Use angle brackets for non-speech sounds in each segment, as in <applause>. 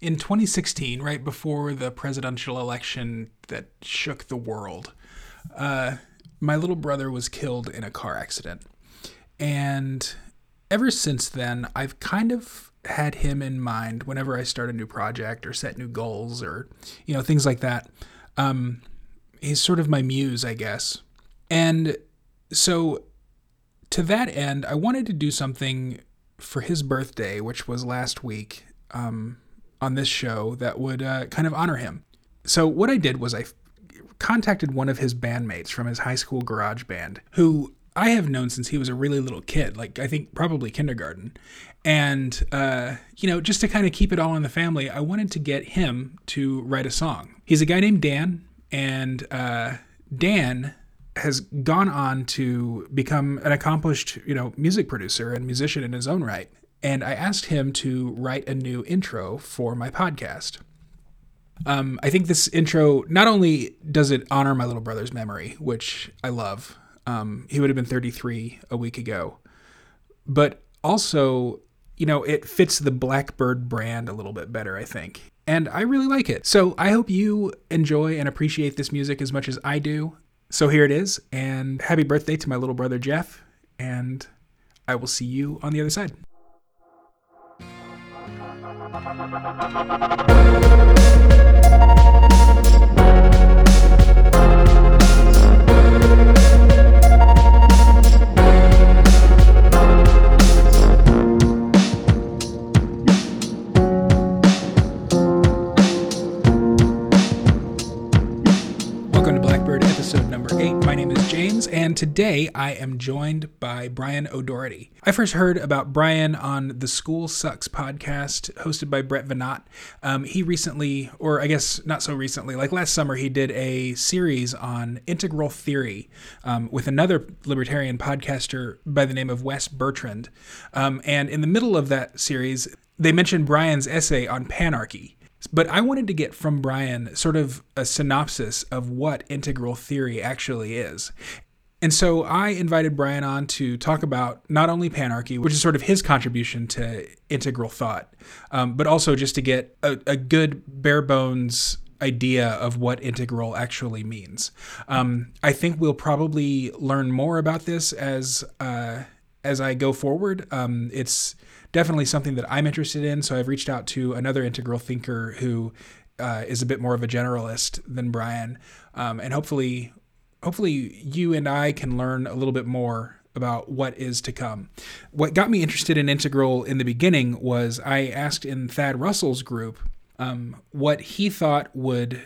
In 2016, right before the presidential election that shook the world, uh, my little brother was killed in a car accident. And ever since then, I've kind of had him in mind whenever I start a new project or set new goals or, you know, things like that. Um, he's sort of my muse, I guess. And so, to that end, I wanted to do something for his birthday, which was last week. Um, on this show that would uh, kind of honor him. So what I did was I contacted one of his bandmates from his high school garage band, who I have known since he was a really little kid, like I think probably kindergarten. And, uh, you know, just to kind of keep it all in the family, I wanted to get him to write a song. He's a guy named Dan, and uh, Dan has gone on to become an accomplished, you know, music producer and musician in his own right and I asked him to write a new intro for my podcast. Um, I think this intro not only does it honor my little brother's memory, which I love. Um, he would have been 33 a week ago, but also, you know, it fits the Blackbird brand a little bit better, I think. And I really like it. So I hope you enjoy and appreciate this music as much as I do. So here it is, and happy birthday to my little brother Jeff, and I will see you on the other side. Thank you. And today I am joined by Bryan O'Doherty. I first heard about Bryan on the School Sucks podcast hosted by Brett Veinotte. Um, he recently, or I guess not so recently, like last summer, he did a series on integral theory um, with another libertarian podcaster by the name of Wes Bertrand. Um, and in the middle of that series, they mentioned Bryan's essay on panarchy. But I wanted to get from Bryan sort of a synopsis of what integral theory actually is. And so I invited Bryan on to talk about not only panarchy, which is sort of his contribution to integral thought, um, but also just to get a, a, good bare bones idea of what integral actually means. Um, I think we'll probably learn more about this as uh, as I go forward. Um, it's definitely something that I'm interested in, so I've reached out to another integral thinker who uh, is a bit more of a generalist than Bryan, um, and hopefully hopefully you and I can learn a little bit more about what is to come. What got me interested in Integral in the beginning was I asked in Thad Russell's group um, what he thought would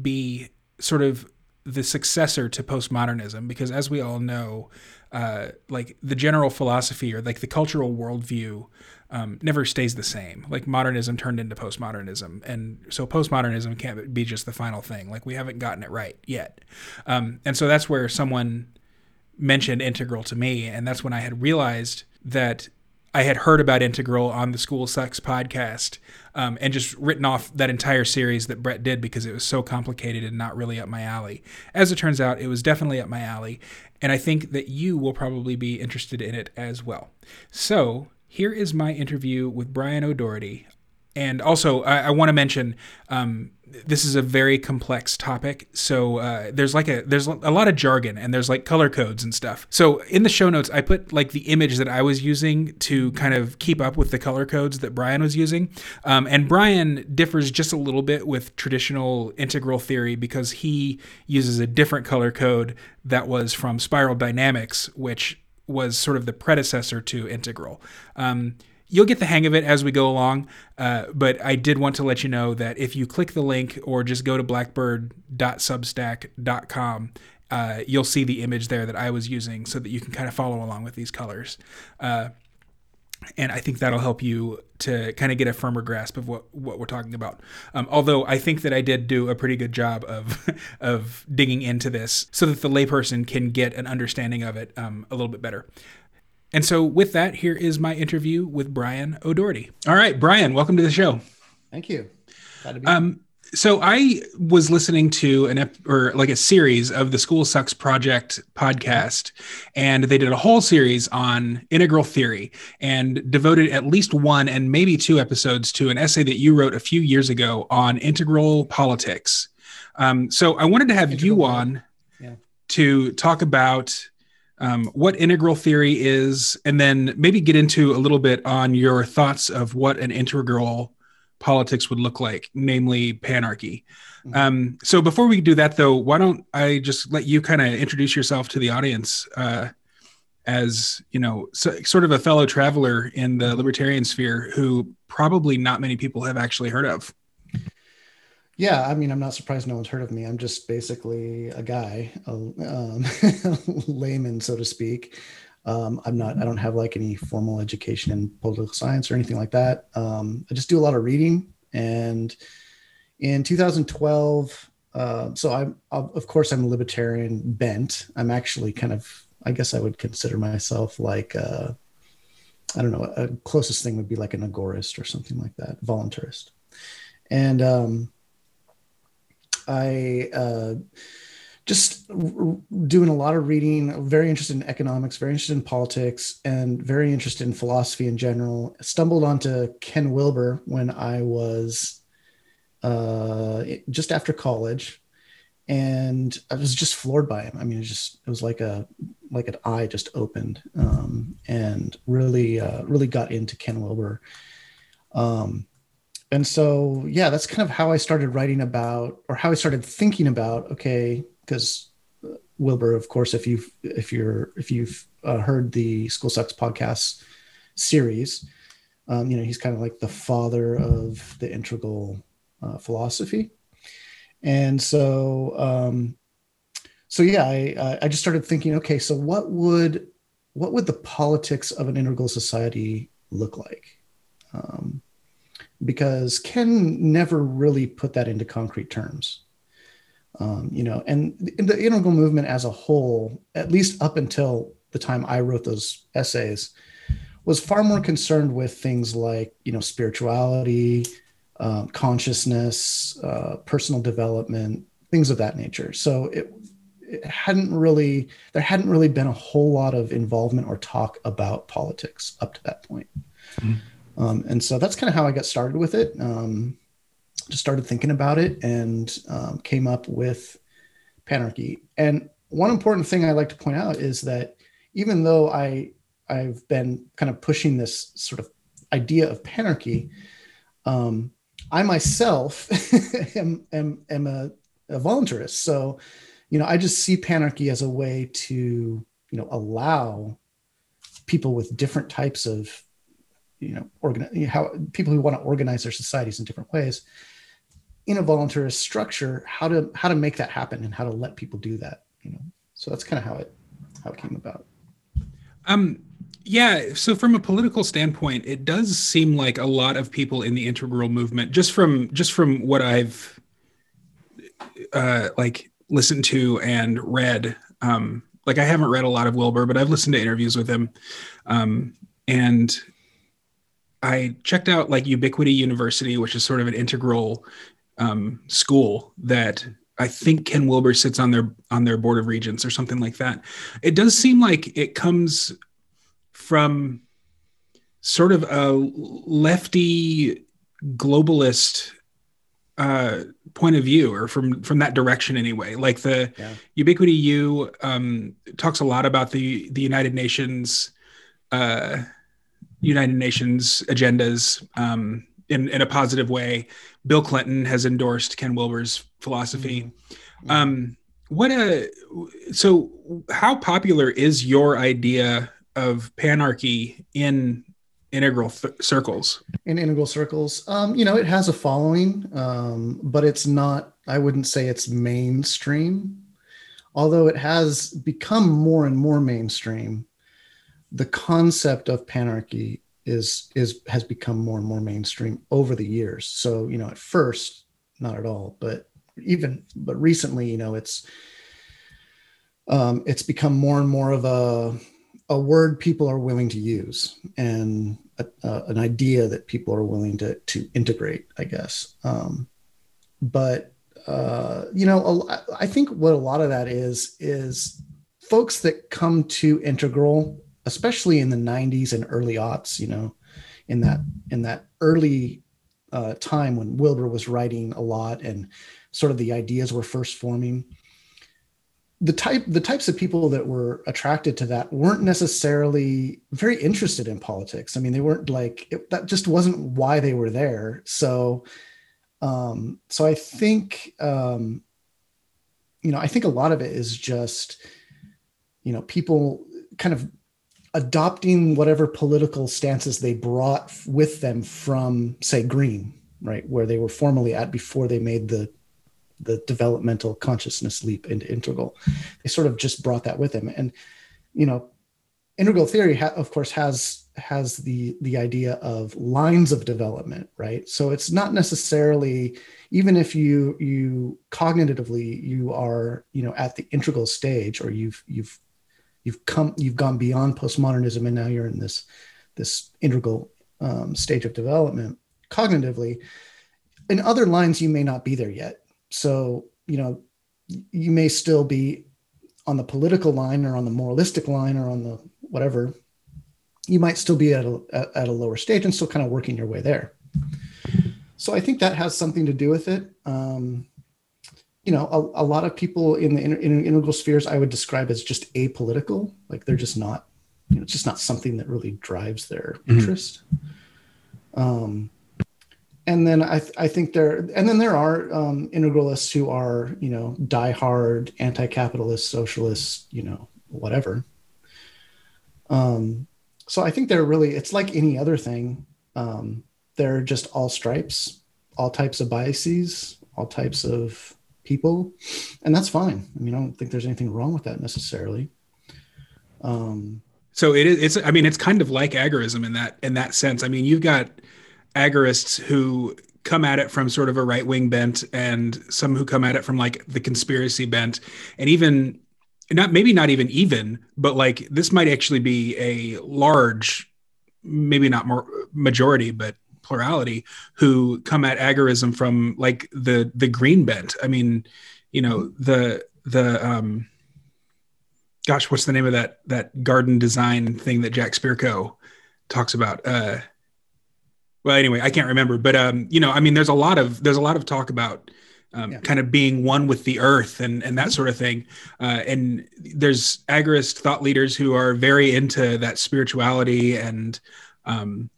be sort of the successor to postmodernism, because as we all know, uh, like the general philosophy or like the cultural worldview um, never stays the same. Like modernism turned into postmodernism, and so postmodernism can't be just the final thing. Like we haven't gotten it right yet, um, and so that's where someone mentioned integral to me, and that's when I had realized that I had heard about integral on the School Sucks podcast, um, and just written off that entire series that Brett did because it was so complicated and not really up my alley. As it turns out, it was definitely up my alley, and I think that you will probably be interested in it as well. So here is my interview with Bryan O'Doherty. And also, I, I want to mention um, this is a very complex topic. So uh, there's like a there's a lot of jargon and there's like color codes and stuff. So in the show notes, I put like the image that I was using to kind of keep up with the color codes that Bryan was using. Um, and Bryan differs just a little bit with traditional integral theory because he uses a different color code that was from Spiral Dynamics, which was sort of the predecessor to Integral. Um, you'll get the hang of it as we go along, uh, but I did want to let you know that if you click the link or just go to blackbird.substack.com, uh, you'll see the image there that I was using so that you can kind of follow along with these colors. Uh, and I think that'll help you to kind of get a firmer grasp of what, what we're talking about. Um, although I think that I did do a pretty good job of <laughs> of digging into this so that the layperson can get an understanding of it um, a little bit better. And so, with that, here is my interview with Bryan O'Doherty. All right, Bryan, welcome to the show. Thank you. Um, so I was listening to an ep- or like a series of the School Sucks Project podcast, and they did a whole series on integral theory and devoted at least one and maybe two episodes to an essay that you wrote a few years ago on integral politics. Um, so I wanted to have integral you on yeah. to talk about um, what integral theory is, and then maybe get into a little bit on your thoughts of what an integral politics would look like, namely panarchy. Mm-hmm. Um, so before we do that, though, why don't I just let you kind of introduce yourself to the audience uh, as you know, so, sort of a fellow traveler in the libertarian sphere who probably not many people have actually heard of. Yeah, I mean, I'm not surprised no one's heard of me. I'm just basically a guy, a um, <laughs> layman, so to speak. Um, I'm not, I don't have like any formal education in political science or anything like that. Um, I just do a lot of reading. And in 2012, uh, so I'm, of course, I'm libertarian bent. I'm actually kind of, I guess I would consider myself like, uh, I don't know, a closest thing would be like an agorist or something like that, voluntarist. And um, I, uh, just doing a lot of reading, very interested in economics, very interested in politics, and very interested in philosophy in general. Stumbled onto Ken Wilber when I was uh, just after college, and I was just floored by him. I mean, it just it was like a like an eye just opened, um, and really uh, really got into Ken Wilber. Um, and so yeah, that's kind of how I started writing about, or how I started thinking about. Okay, because wilber of course, if you've if you're if you've uh, heard the School Sucks podcast series, um, you know he's kind of like the father of the integral uh, philosophy, and so um, so yeah, I I just started thinking, okay, so what would what would the politics of an integral society look like? Um, because Ken never really put that into concrete terms. Um, you know, and the integral movement as a whole, at least up until the time I wrote those essays, was far more concerned with things like you know spirituality, um, consciousness, uh, personal development, things of that nature. So it, it hadn't really there hadn't really been a whole lot of involvement or talk about politics up to that point. Mm-hmm. Um, and so that's kind of how I got started with it. Um, just started thinking about it and um, came up with panarchy. And one important thing I like to point out is that even though I I've been kind of pushing this sort of idea of panarchy, um, I myself <laughs> am, am, am a, a voluntarist. So, you know, I just see panarchy as a way to, you know, allow people with different types of, you know, organ, how people who want to organize their societies in different ways. In a voluntarist structure how to how to make that happen and how to let people do that you know? So that's kind of how it how it came about. Um yeah so from a political standpoint it does seem like a lot of people in the integral movement just from just from what i've uh like listened to and read um like i haven't read a lot of Wilber, but i've listened to interviews with him um and I checked out like Ubiquity University, which is sort of an integral um, school that I think Ken Wilber sits on their on their board of regents or something like that. It does seem like it comes from sort of a lefty globalist uh, point of view, or from from that direction anyway. Like the yeah. Ubiquity U um, talks a lot about the the United Nations uh, United Nations agendas um, in in a positive way Bill Clinton has endorsed Ken Wilber's philosophy. Mm-hmm. Um, what a so how popular is your idea of panarchy in integral th- circles? In integral circles, um, you know, it has a following, um, but it's not. I wouldn't say it's mainstream, although it has become more and more mainstream. The concept of panarchy is is has become more and more mainstream over the years. So you know, at first, not at all, but even but recently, you know, it's um, it's become more and more of a a word people are willing to use and a, an idea that people are willing to to integrate. I guess. Um, but uh, you know, I think what a lot of that is is folks that come to Integral, especially in the '90s and early aughts, you know, in that in that early uh, time when wilber was writing a lot and sort of the ideas were first forming the type the types of people that were attracted to that weren't necessarily very interested in politics. I mean, they weren't like it, that. Just wasn't why they were there. So, um, so I think um, you know, I think a lot of it is just you know people kind of adopting whatever political stances they brought with them from, say, Green, right, where they were formerly at before they made the the developmental consciousness leap into integral. They sort of just brought that with them, and you know, integral theory, ha- of course, has has the the idea of lines of development, right? So it's not necessarily even if you you cognitively you are you know at the integral stage or you've you've you've come you've gone beyond postmodernism and now you're in this this integral um, stage of development cognitively in other lines you may not be there yet so, you know, you may still be on the political line or on the moralistic line or on the whatever. You might still be at a, at a lower stage and still kind of working your way there. So I think that has something to do with it. Um, you know, a, a, lot of people in the in, in integral spheres I would describe as just apolitical. Like they're just not, you know, it's just not something that really drives their mm-hmm. interest. Um, and then I, th- I think there and then there are um, integralists who are you know diehard anti-capitalist socialists you know whatever um, so I think they're really it's like any other thing um, they're just all stripes all types of biases all types of people and that's fine. I mean I don't think there's anything wrong with that necessarily. Um, so it is it's I mean it's kind of like agorism in that in that sense. I mean you've got agorists who come at it from sort of a right wing bent and some who come at it from like the conspiracy bent. And even not maybe not even even but like this might actually be a large maybe not more majority but plurality who come at agorism from like the the green bent. I mean you know the the um gosh what's the name of that that garden design thing that jack spirko talks about? Uh well anyway i can't remember but um you know i mean there's a lot of there's a lot of talk about um, yeah. kind of being one with the earth and and that sort of thing. Uh, and there's agorist thought leaders who are very into that spirituality and um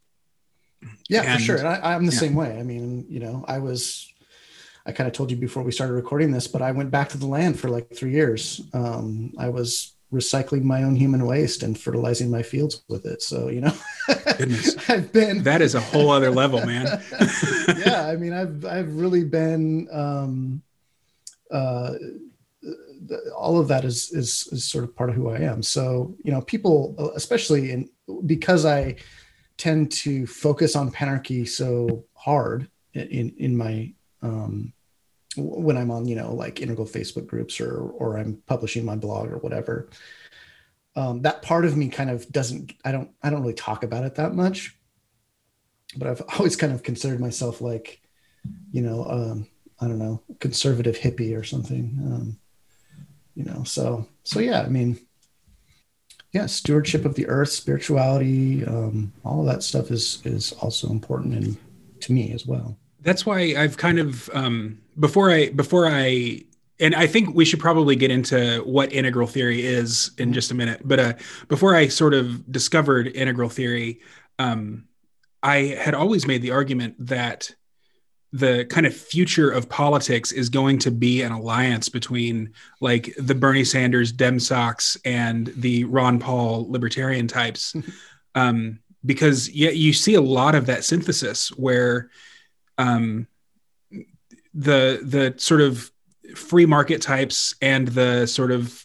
yeah and, for sure and I, am the yeah. same way i mean you know i was i kind of told you before we started recording this but i went back to the land for like three years um i was recycling my own human waste and fertilizing my fields with it. So, you know, <laughs> goodness, I've been, that is a whole other level, <laughs> man. yeah. I mean, I've, I've really been, um, uh, all of that is, is, is sort of part of who I am. So, you know, people, especially in, because I tend to focus on panarchy so hard in, in my, um, when I'm on, you know, like integral Facebook groups or or I'm publishing my blog or whatever. Um, that part of me kind of doesn't. I don't. I don't really talk about it that much. But I've <laughs> always kind of considered myself like, you know, um, I don't know, conservative hippie or something. Um, you know, so so yeah. I mean, yeah, stewardship of the earth, spirituality, um, all of that stuff is is also important and to me as well that's why I've kind of um, before I before I and I think we should probably get into what integral theory is in just a minute. But uh, before I sort of discovered integral theory, um, I had always made the argument that the kind of future of politics is going to be an alliance between like the Bernie Sanders Dem socks and the Ron Paul libertarian types. <laughs> um, because yeah, you see a lot of that synthesis where um, the the sort of free market types and the sort of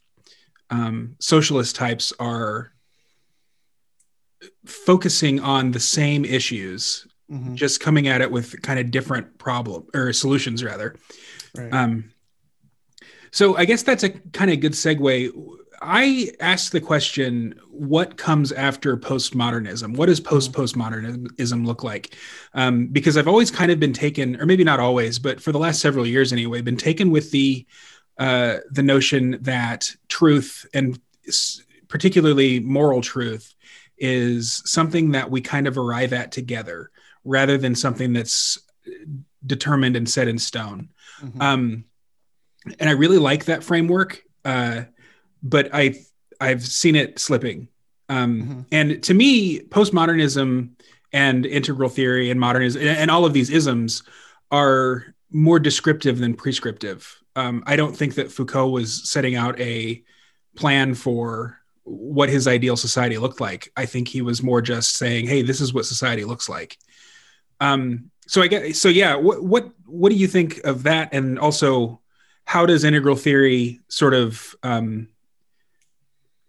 um, socialist types are focusing on the same issues, mm-hmm. just coming at it with kind of different problem or solutions rather. Right. Um, so I guess that's a kind of good segue. I asked the question, what comes after postmodernism? What does post postmodernism look like? Um, because I've always kind of been taken, or maybe not always, but for the last several years anyway, been taken with the uh, the notion that truth and particularly moral truth is something that we kind of arrive at together rather than something that's determined and set in stone. Mm-hmm. Um, and I really like that framework, uh, but I I've seen it slipping. Um, mm-hmm. And to me, postmodernism and integral theory and modernism and all of these isms are more descriptive than prescriptive. Um, I don't think that Foucault was setting out a plan for what his ideal society looked like. I think he was more just saying, "Hey, this is what society looks like." Um, so I get so yeah. What what what do you think of that? And also, how does integral theory sort of um,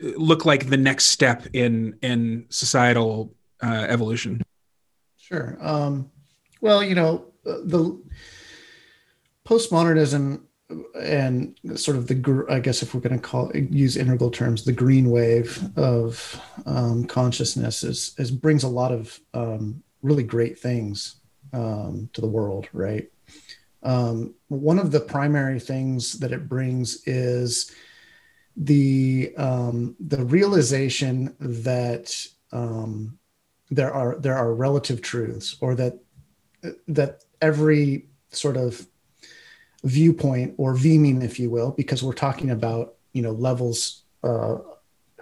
look like the next step in in societal uh, evolution? Sure. Um, well, you know, the postmodernism and sort of the i guess if we're going to call use integral terms the green wave of um, consciousness is, is brings a lot of um, really great things um, to the world right? Um, one of the primary things that it brings is the um, the realization that um, there are there are relative truths or that that every sort of viewpoint or Veming, if you will, because we're talking about you know levels uh,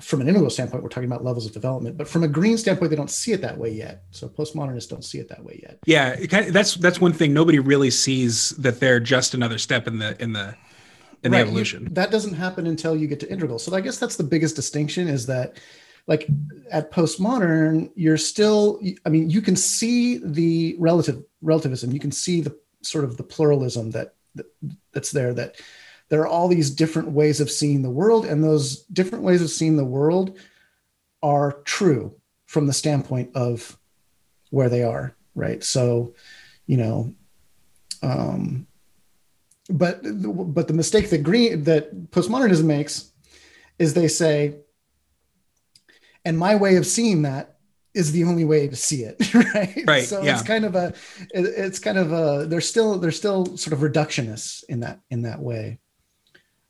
from an integral standpoint. We're talking about levels of development, but from a green standpoint, they don't see it that way yet. So postmodernists don't see it that way yet. Yeah, kind of, that's that's one thing nobody really sees that they're just another step in the in the in right. the evolution. You, that doesn't happen until you get to integral. So I guess that's the biggest distinction is that like at postmodern you're still i mean you can see the relative relativism you can see the sort of the pluralism that that's there that there are all these different ways of seeing the world and those different ways of seeing the world are true from the standpoint of where they are right? So you know um but but the mistake that green that postmodernism makes is they say and my way of seeing that is the only way to see it <laughs> right? Right so yeah. it's kind of a it's kind of a they're still they're still sort of reductionists in that in that way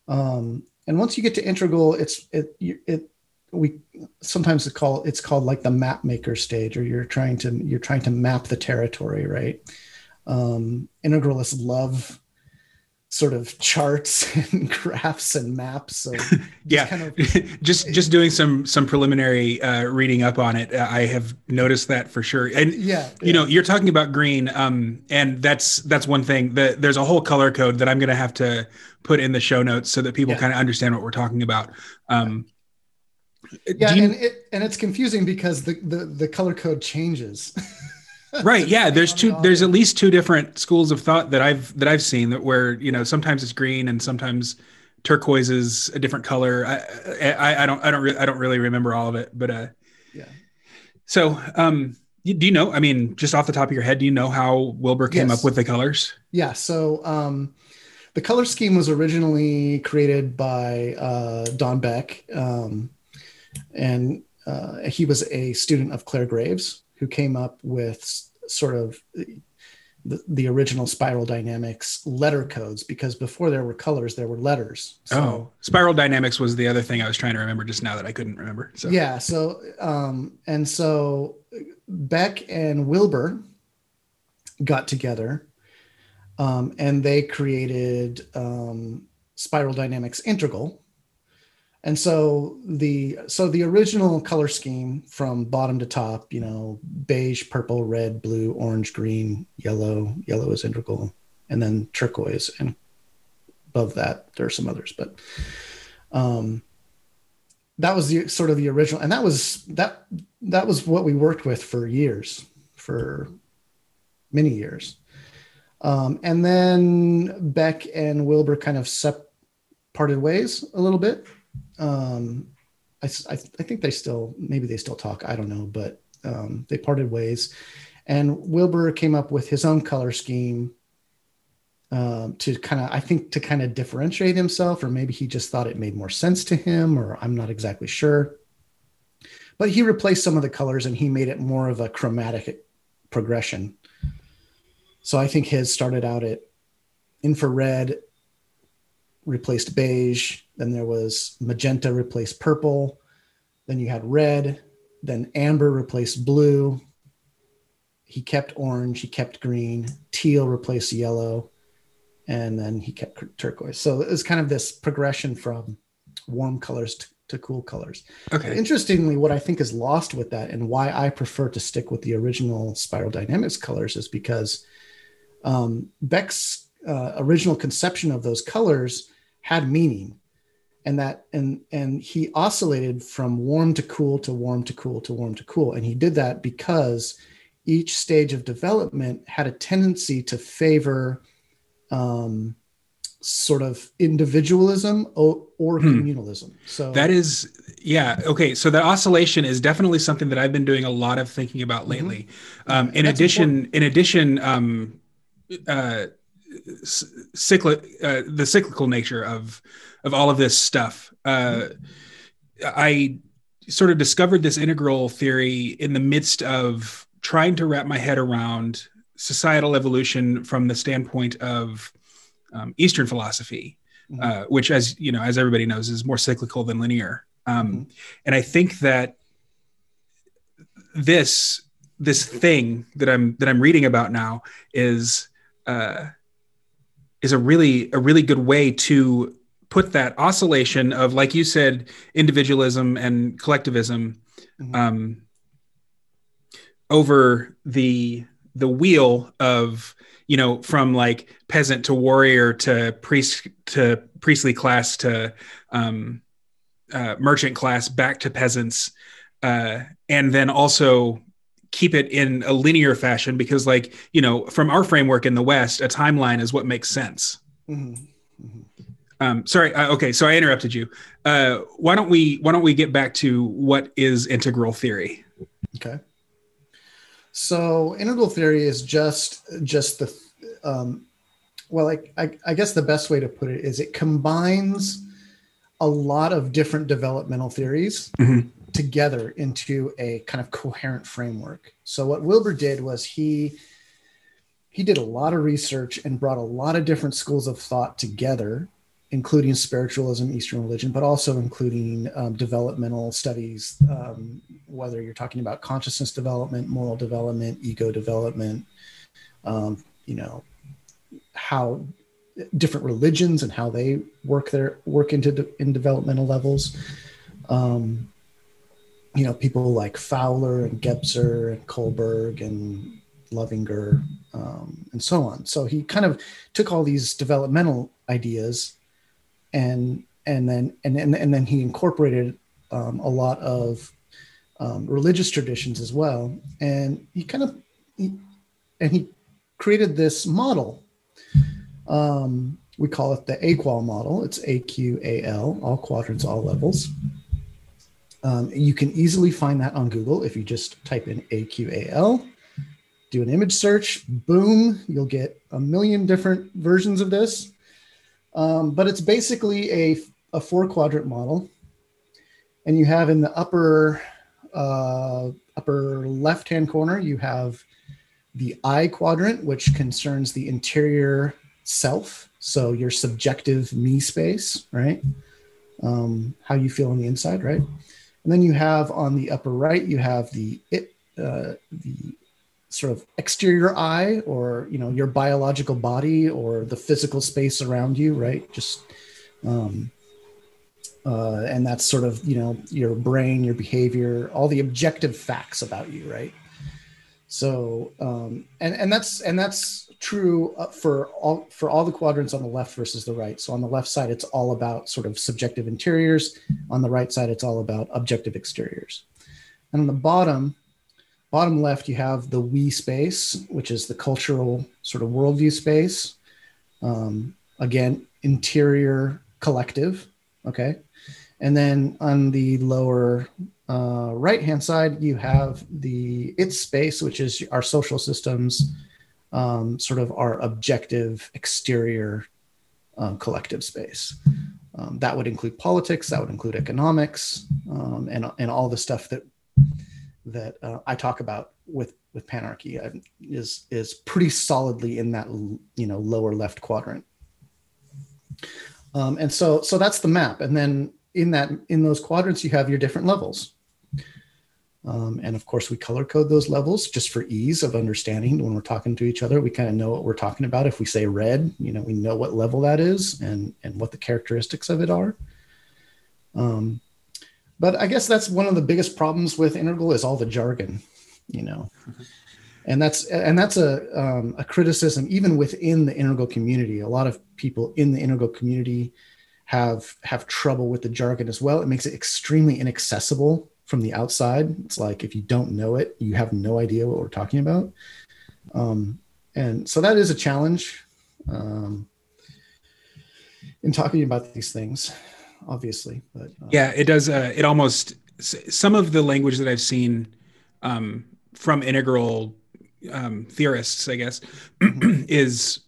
um and once you get to integral it's it it we sometimes it's called it's called like the map maker stage or you're trying to you're trying to map the territory right? Um integralists love sort of charts <laughs> and graphs and maps. So <laughs> yeah, kind of, <laughs> just just doing some some preliminary uh, reading up on it, uh, I have noticed that for sure. And yeah, you yeah. know, you're talking about green, um, and that's that's one thing. That there's a whole color code that I'm going to have to put in the show notes so that people yeah. kind of understand what we're talking about. Um, yeah, you, and it and it's confusing because the the the color code changes. Right yeah there's two there's at least two different schools of thought that i've that i've seen that where you know sometimes it's green and sometimes turquoise is a different color. I i, I don't i don't re- i don't really remember all of it but uh yeah. so um do you know i mean just off the top of your head do you know how wilber came yes. up with the colors? Yeah so um the color scheme was originally created by uh, don beck um, and uh, he was a student of Clare graves who came up with sort of the, the original spiral dynamics letter codes because before there were colors there were letters. So, oh spiral dynamics was the other thing i was trying to remember just now that i couldn't remember so. Yeah so um and so beck and wilber got together um, and they created um, spiral dynamics integral and so the so the original color scheme from bottom to top you know beige purple red blue orange green yellow yellow is integral and then turquoise and above that there are some others but um that was the sort of the original and that was that that was what we worked with for years for many years. Um, and then beck and wilber kind of sep- parted ways a little bit um, I, I, I, think they still maybe they still talk. I don't know, but um, they parted ways, and Wilber came up with his own color scheme, um, to kind of, I think, to kind of differentiate himself, or maybe he just thought it made more sense to him, or I'm not exactly sure. But he replaced some of the colors and he made it more of a chromatic progression. So I think his started out at infrared, replaced beige, then there was magenta replaced purple, then you had red, then amber replaced blue. He kept orange, he kept green, teal replaced yellow, and then he kept turquoise. So it was kind of this progression from warm colors to, to cool colors. Okay. Interestingly, what I think is lost with that and why I prefer to stick with the original Spiral Dynamics colors is because um, Beck's uh, original conception of those colors had meaning and that and and he oscillated from warm to cool to warm to cool to warm to cool and he did that because each stage of development had a tendency to favor um, sort of individualism or, or hmm. communalism. So that is, yeah, okay. So the oscillation is definitely something that I've been doing a lot of thinking about mm-hmm. lately. Mm-hmm. Um, in, addition, in addition, um, uh, cyclic, uh, the cyclical nature of of all of this stuff. Uh, I sort of discovered this integral theory in the midst of trying to wrap my head around societal evolution from the standpoint of um, Eastern philosophy, mm-hmm. uh, which, as you know, as everybody knows, is more cyclical than linear. Um, mm-hmm. And I think that this this thing that I'm that I'm reading about now is uh, is a really a really good way to put that oscillation of, like you said, individualism and collectivism mm-hmm. um, over the the wheel of you know from like peasant to warrior to priest to priestly class to um, uh, merchant class back to peasants uh, and then also keep it in a linear fashion because like you know from our framework in the west a timeline is what makes sense mm-hmm. Um, sorry uh, okay so i interrupted you uh, why don't we why don't we get back to what is integral theory okay so integral theory is just just the um, well, I, I, I guess the best way to put it is it combines a lot of different developmental theories mm-hmm. together into a kind of coherent framework. So what Wilber did was he he did a lot of research and brought a lot of different schools of thought together including spiritualism, Eastern religion, but also including um, developmental studies, um, whether you're talking about consciousness development, moral development, ego development, um, you know, how different religions and how they work their work into de- in developmental levels. Um, you know, people like Fowler and Gebser and Kohlberg and Loevinger um, and so on. So he kind of took all these developmental ideas and and then and and, and then he incorporated um, a lot of um, religious traditions as well. And he kind of he, and he created this model. Um, we call it the AQAL model. It's aqal all quadrants all levels. Um, you can easily find that on google if you just type in aqal do an image search boom you'll get a million different versions of this um, but it's basically a, a four quadrant model. And you have in the upper uh, upper left hand corner, you have the I quadrant, which concerns the interior self. So your subjective me space, right? Um, how you feel on the inside, right? And then you have on the upper right, you have the it, uh, the sort of exterior eye or you know your biological body or the physical space around you right? Just um uh and that's sort of you know your brain your behavior all the objective facts about you right? So um and and that's and that's true uh, for all for all the quadrants on the left versus the right. So on the left side it's all about sort of subjective interiors. On the right side it's all about objective exteriors. And on the bottom Bottom left, you have the we space, which is the cultural sort of worldview space. Um, again, interior collective. Okay. And then on the lower uh, right hand side, you have the it space, which is our social systems, um, sort of our objective exterior um, collective space. Um, that would include politics, that would include economics, um, and and all the stuff that that uh, I talk about with with panarchy uh, is is pretty solidly in that you know lower left quadrant. Um, and so so that's the map, and then in that in those quadrants you have your different levels. Um, and of course, we color code those levels just for ease of understanding when we're talking to each other. We kind of know what we're talking about. If we say red, you know, we know what level that is and and what the characteristics of it are. Um, but I guess that's one of the biggest problems with integral is all the jargon, you know, and that's and that's a um, a criticism even within the integral community. A lot of people in the integral community have have trouble with the jargon as well. It makes it extremely inaccessible from the outside. It's like if you don't know it, you have no idea what we're talking about. Um, and so that is a challenge um, in talking about these things, obviously. But uh, yeah, it does. Uh, it almost some of the language that I've seen um, from integral um, theorists, I guess, mm-hmm. <clears throat> is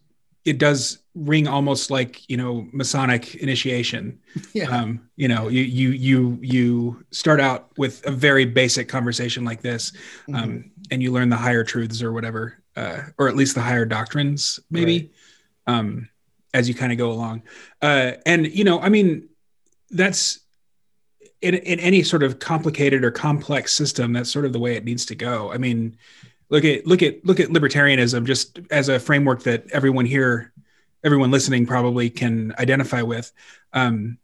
it does ring almost like you know masonic initiation <laughs> yeah. um you know you you you you start out with a very basic conversation like this um mm-hmm. and you learn the higher truths or whatever uh or at least the higher doctrines maybe right. um as you kind of go along uh and you know i mean that's in, in any sort of complicated or complex system that's sort of the way it needs to go. I mean look at look at look at libertarianism just as a framework that everyone here everyone listening probably can identify with. Um,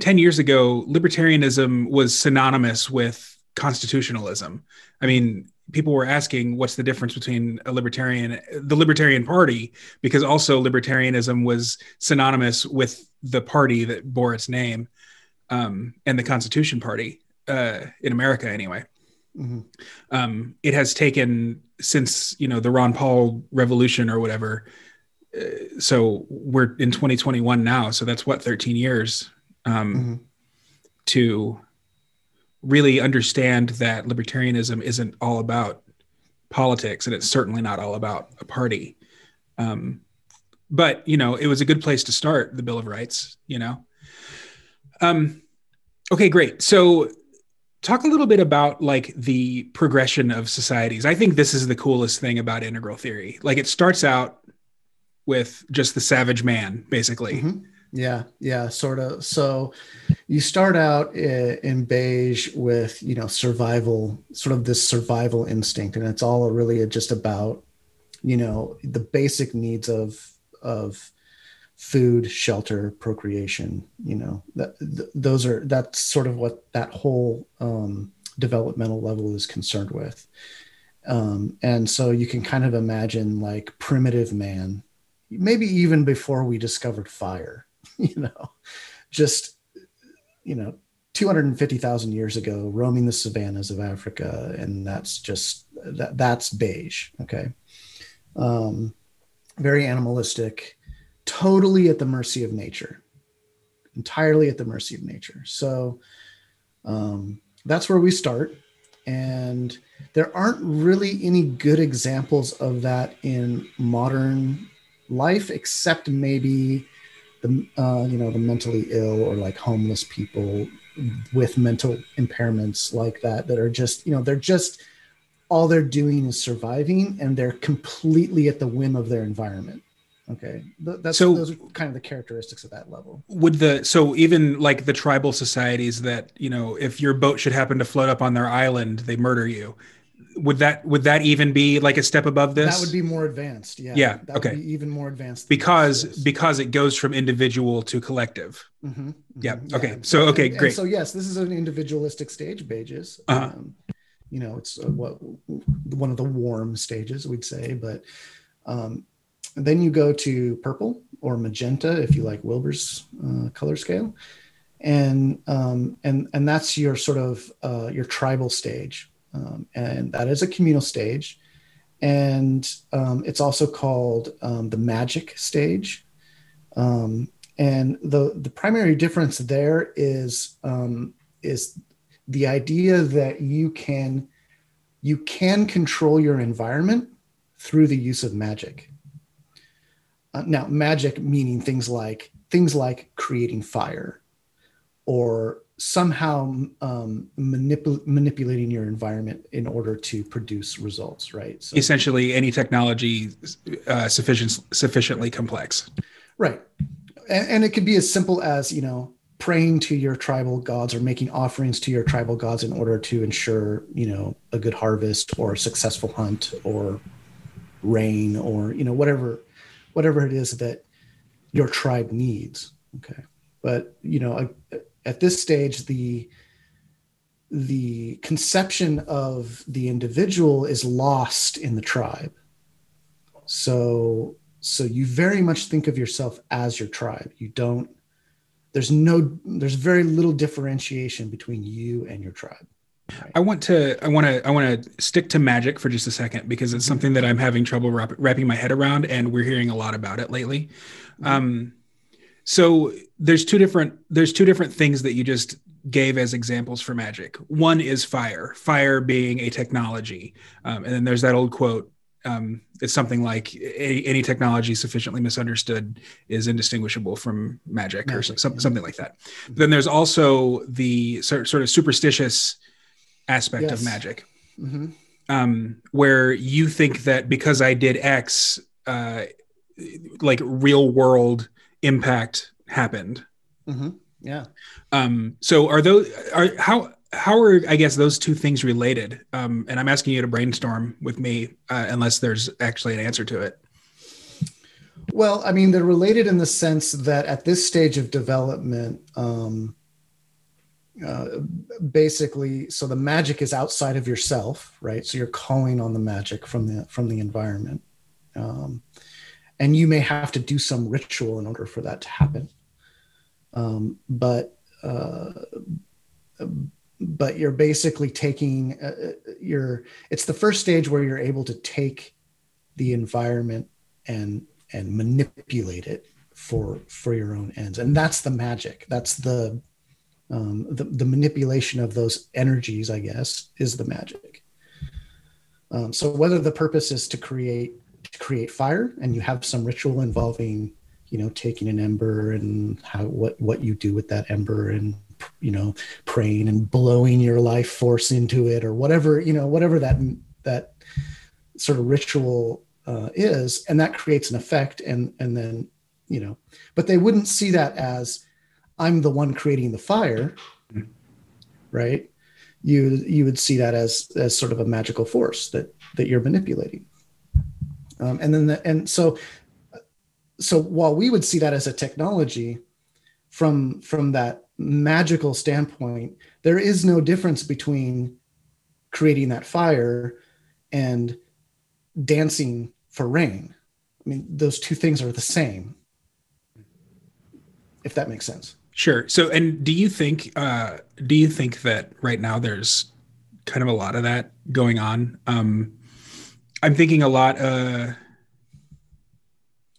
10 years ago libertarianism was synonymous with constitutionalism. I mean people were asking what's the difference between a libertarian the libertarian party because also libertarianism was synonymous with the party that bore its name um, and the constitution party uh, in america anyway Mm-hmm. Um, it has taken since you know the Ron Paul revolution or whatever. Uh, so we're in 2021 now, so that's what 13 years um, mm-hmm. to really understand that libertarianism isn't all about politics, and it's certainly not all about a party. Um, but you know, it was a good place to start the Bill of Rights. You know. Um, okay, great. So talk a little bit about like the progression of societies i think this is the coolest thing about integral theory like it starts out with just the savage man basically mm-hmm. yeah yeah sort of so you start out in beige with you know survival sort of this survival instinct and it's all really just about you know the basic needs of of food shelter procreation you know that th- those are that's sort of what that whole um, developmental level is concerned with. Um, and so you can kind of imagine like primitive man maybe even before we discovered fire <laughs> you know just you know 250,000 years ago roaming the savannas of Africa and that's just that that's beige okay um, very animalistic totally at the mercy of nature, entirely at the mercy of nature. So um, that's where we start. And there aren't really any good examples of that in modern life, except maybe the uh, you know the mentally ill or like homeless people with mental impairments like that that are just you know they're just all they're doing is surviving and they're completely at the whim of their environment Okay, that's so those are kind of the characteristics of that level. Would the so even like the tribal societies that you know, if your boat should happen to float up on their island, they murder you. Would that would that even be like a step above this? That would be more advanced. Yeah. Yeah. That okay. even more advanced because because it goes from individual to collective. Mm-hmm, mm-hmm, yeah. Okay. Yeah. So okay, and, great. And so yes, this is an individualistic stage, Beiges. Uh-huh. Um, you know, it's uh, what one of the warm stages we'd say, but um, then you go to purple or magenta if you like wilber's uh, color scale, and um, and and that's your sort of uh, your tribal stage, um, and that is a communal stage, and um, it's also called um, the magic stage, um, and the the primary difference there is um, is the idea that you can you can control your environment through the use of magic. Uh, now, magic meaning things like things like creating fire, or somehow um, manipul- manipulating your environment in order to produce results. Right. So, Essentially, any technology uh, sufficient sufficiently complex. Right, and, and it could be as simple as you know praying to your tribal gods or making offerings to your tribal gods in order to ensure you know a good harvest or a successful hunt or rain or you know whatever whatever it is that your tribe needs okay but you know at this stage the the conception of the individual is lost in the tribe so so you very much think of yourself as your tribe you don't there's no there's very little differentiation between you and your tribe right? i want to i want to i want to stick to magic for just a second because it's something that i'm having trouble wrap, wrapping my head around and we're hearing a lot about it lately mm-hmm. um, so there's two different there's two different things that you just gave as examples for magic one is fire fire being a technology um, and then there's that old quote um, it's something like any, any, technology sufficiently misunderstood is indistinguishable from magic, magic or some, something like that. Mm-hmm. Then there's also the sort, sort of superstitious aspect yes. of magic, mm-hmm. um, where you think that because I did X, uh, like real world impact happened. Mm-hmm. Yeah. Um, so are those are how how are I guess those two things related? Um, and I'm asking you to brainstorm with me, uh, unless there's actually an answer to it. Well, I mean, they're related in the sense that at this stage of development, um, uh, basically, so the magic is outside of yourself, right? So you're calling on the magic from the from the environment, um, and you may have to do some ritual in order for that to happen. Um, but uh, but you're basically taking uh, uh, your it's the first stage where you're able to take the environment and and manipulate it for for your own ends. And that's the magic. That's the um, the, the manipulation of those energies i guess is the magic. Um, so whether the purpose is to create create fire and you have some ritual involving you know taking an ember and how what what you do with that ember and you know praying and blowing your life force into it or whatever you know whatever that that sort of ritual uh, is and that creates an effect and and then you know but they wouldn't see that as i'm the one creating the fire right? You you would see that as as sort of a magical force that that you're manipulating um, and then the, and so so while we would see that as a technology from from that magical standpoint, there is no difference between creating that fire and dancing for rain. I mean, those two things are the same, if that makes sense. Sure. So, and do you think, uh, do you think that right now there's kind of a lot of that going on? Um, I'm thinking a lot, uh,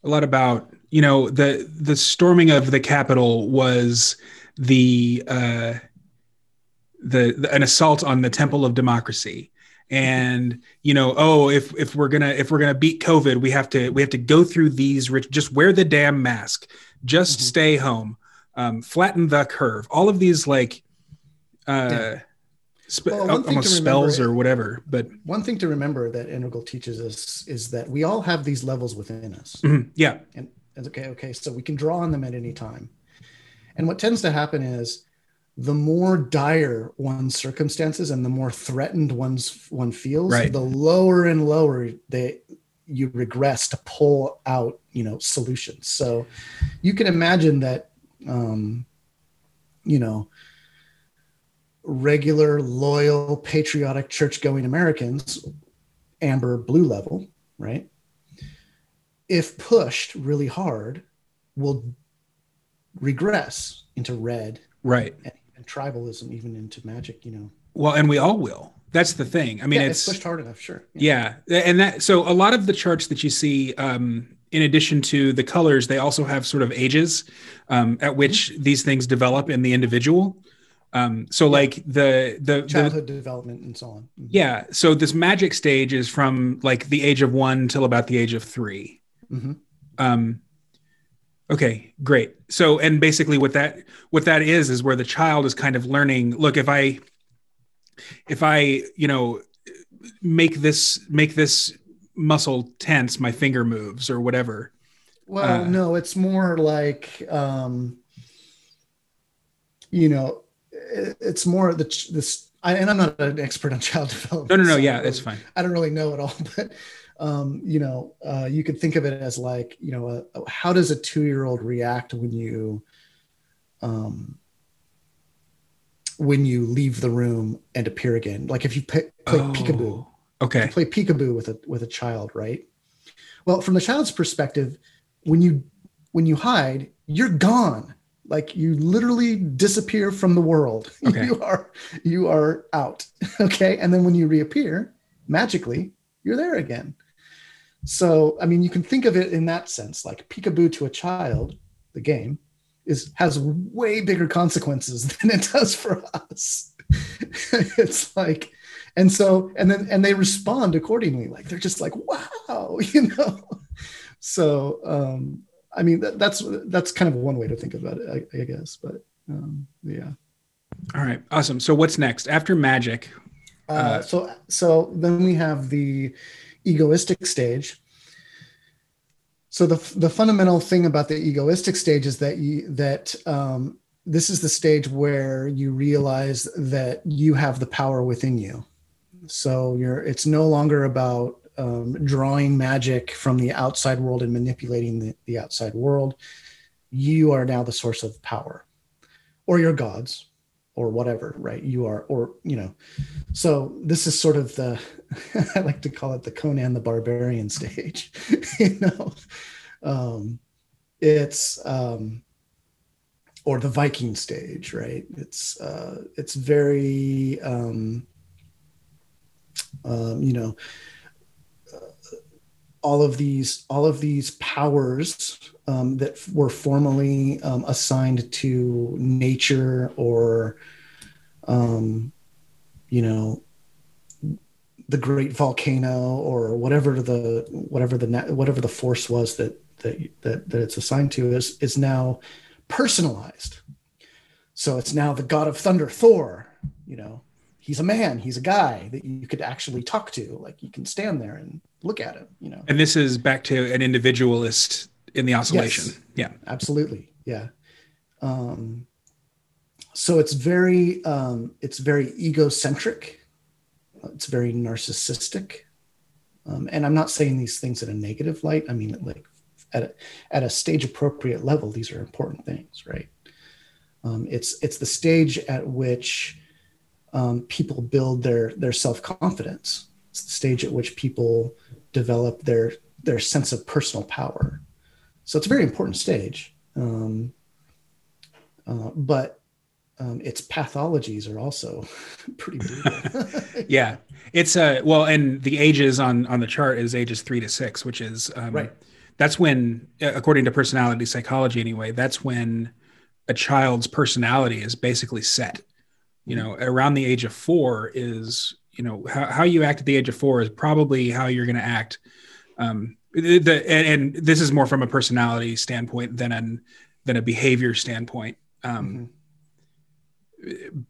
a lot about, you know, the, the storming of the Capitol was, the, uh, the, the an assault on the temple of democracy and you know oh if if we're gonna if we're gonna beat covid we have to we have to go through these rich just wear the damn mask just mm-hmm. stay home um, flatten the curve all of these like uh yeah. Spe- well, almost spells or whatever but one thing to remember that integral teaches us is that we all have these levels within us mm-hmm. yeah and okay okay so we can draw on them at any time and what tends to happen is the more dire one's circumstances and the more threatened one's one feels, right. the lower and lower they you regress to pull out, you know, solutions. So you can imagine that um, you know, regular, loyal, patriotic, church-going Americans, amber blue level, right? If pushed really hard, will regress into red right and, and, tribalism even into magic you know well and we all will that's the thing i mean yeah, it's, pushed hard enough sure yeah. yeah. and that so a lot of the charts that you see um in addition to the colors they also have sort of ages um, at which these things develop in the individual Um, so like the the the childhood development and so on. Mhm. yeah, so this magic stage is from like the age of one till about the age of 3 Mhm. Um, okay, great. So and basically what that what that is is where the child is kind of learning. Look, if I if I you know make this make this muscle tense, my finger moves or whatever. Well, Uh, no, it's more like, um, you know, it's more the this. I, and I'm not an expert on child <laughs> development. No, no, no. so Yeah, really- fine. I don't really know it all, <laughs> but um, you know, uh, you could think of it as like, you know, uh how does a two-year-old react when you, um, when you leave the room and appear again? Like if you play, play peekaboo, Oh, okay. you play peekaboo with a with a child, right? Well, from the child's perspective, when you when you hide, you're gone. Like you literally disappear from the world. <laughs> Okay. You are you are out. <laughs> Okay. And then when you reappear, magically, you're there again. So I mean, you can think of it in that sense, like peekaboo to a child, the game, is has way bigger consequences <laughs> than it does for us. it's like and so and then and they respond accordingly like they're just like wow you know so um i mean that, that's that's kind of one way to think about it i, I guess but um yeah All right. Awesome. So what's next after magic? uh, Uh, so so then we have the egoistic stage so the the fundamental thing about the egoistic stage is that you that um this is the stage where you realize that you have the power within you so you're it's no longer about um, drawing magic from the outside world and manipulating the, the outside world you are now the source of power. Or your gods or whatever right? You are or you know. So this is sort of the <laughs> i like to call it the conan the barbarian stage <laughs> you know? Um it's um or the viking stage right? It's uh it's very um um, you know, all of these all of these powers um, that were formerly um, assigned to nature or, um, you know, the great volcano or whatever the whatever the whatever the force was that that that, that it's assigned to is is now personalized. So it's now the god of thunder, Thor. You know, he's a man he's a guy that you could actually talk to like you can stand there and look at him you know. And this is back to an individualist in the oscillation. Yes. Yeah. absolutely. Yeah. Um so it's very um it's very egocentric. It's very narcissistic. Um, and i'm not saying these things in a negative light. I mean like at a, at a stage appropriate level these are important things right? Um, it's it's the stage at which um, people build their their self confidence. It's the stage at which people develop their their sense of personal power. So it's a very important stage, um, uh, but um, its pathologies are also <laughs> pretty brutal. <laughs> Yeah. It's uh well, and the ages on on the chart is ages three to six, which is um, Right. That's when, uh, according to personality psychology, anyway, that's when a child's personality is basically set. You know, around the age of four is you know how, how you act at the age of four is probably how you're going to act. Um, the, and, and this is more from a personality standpoint than an than a behavior standpoint. Um, Mhm.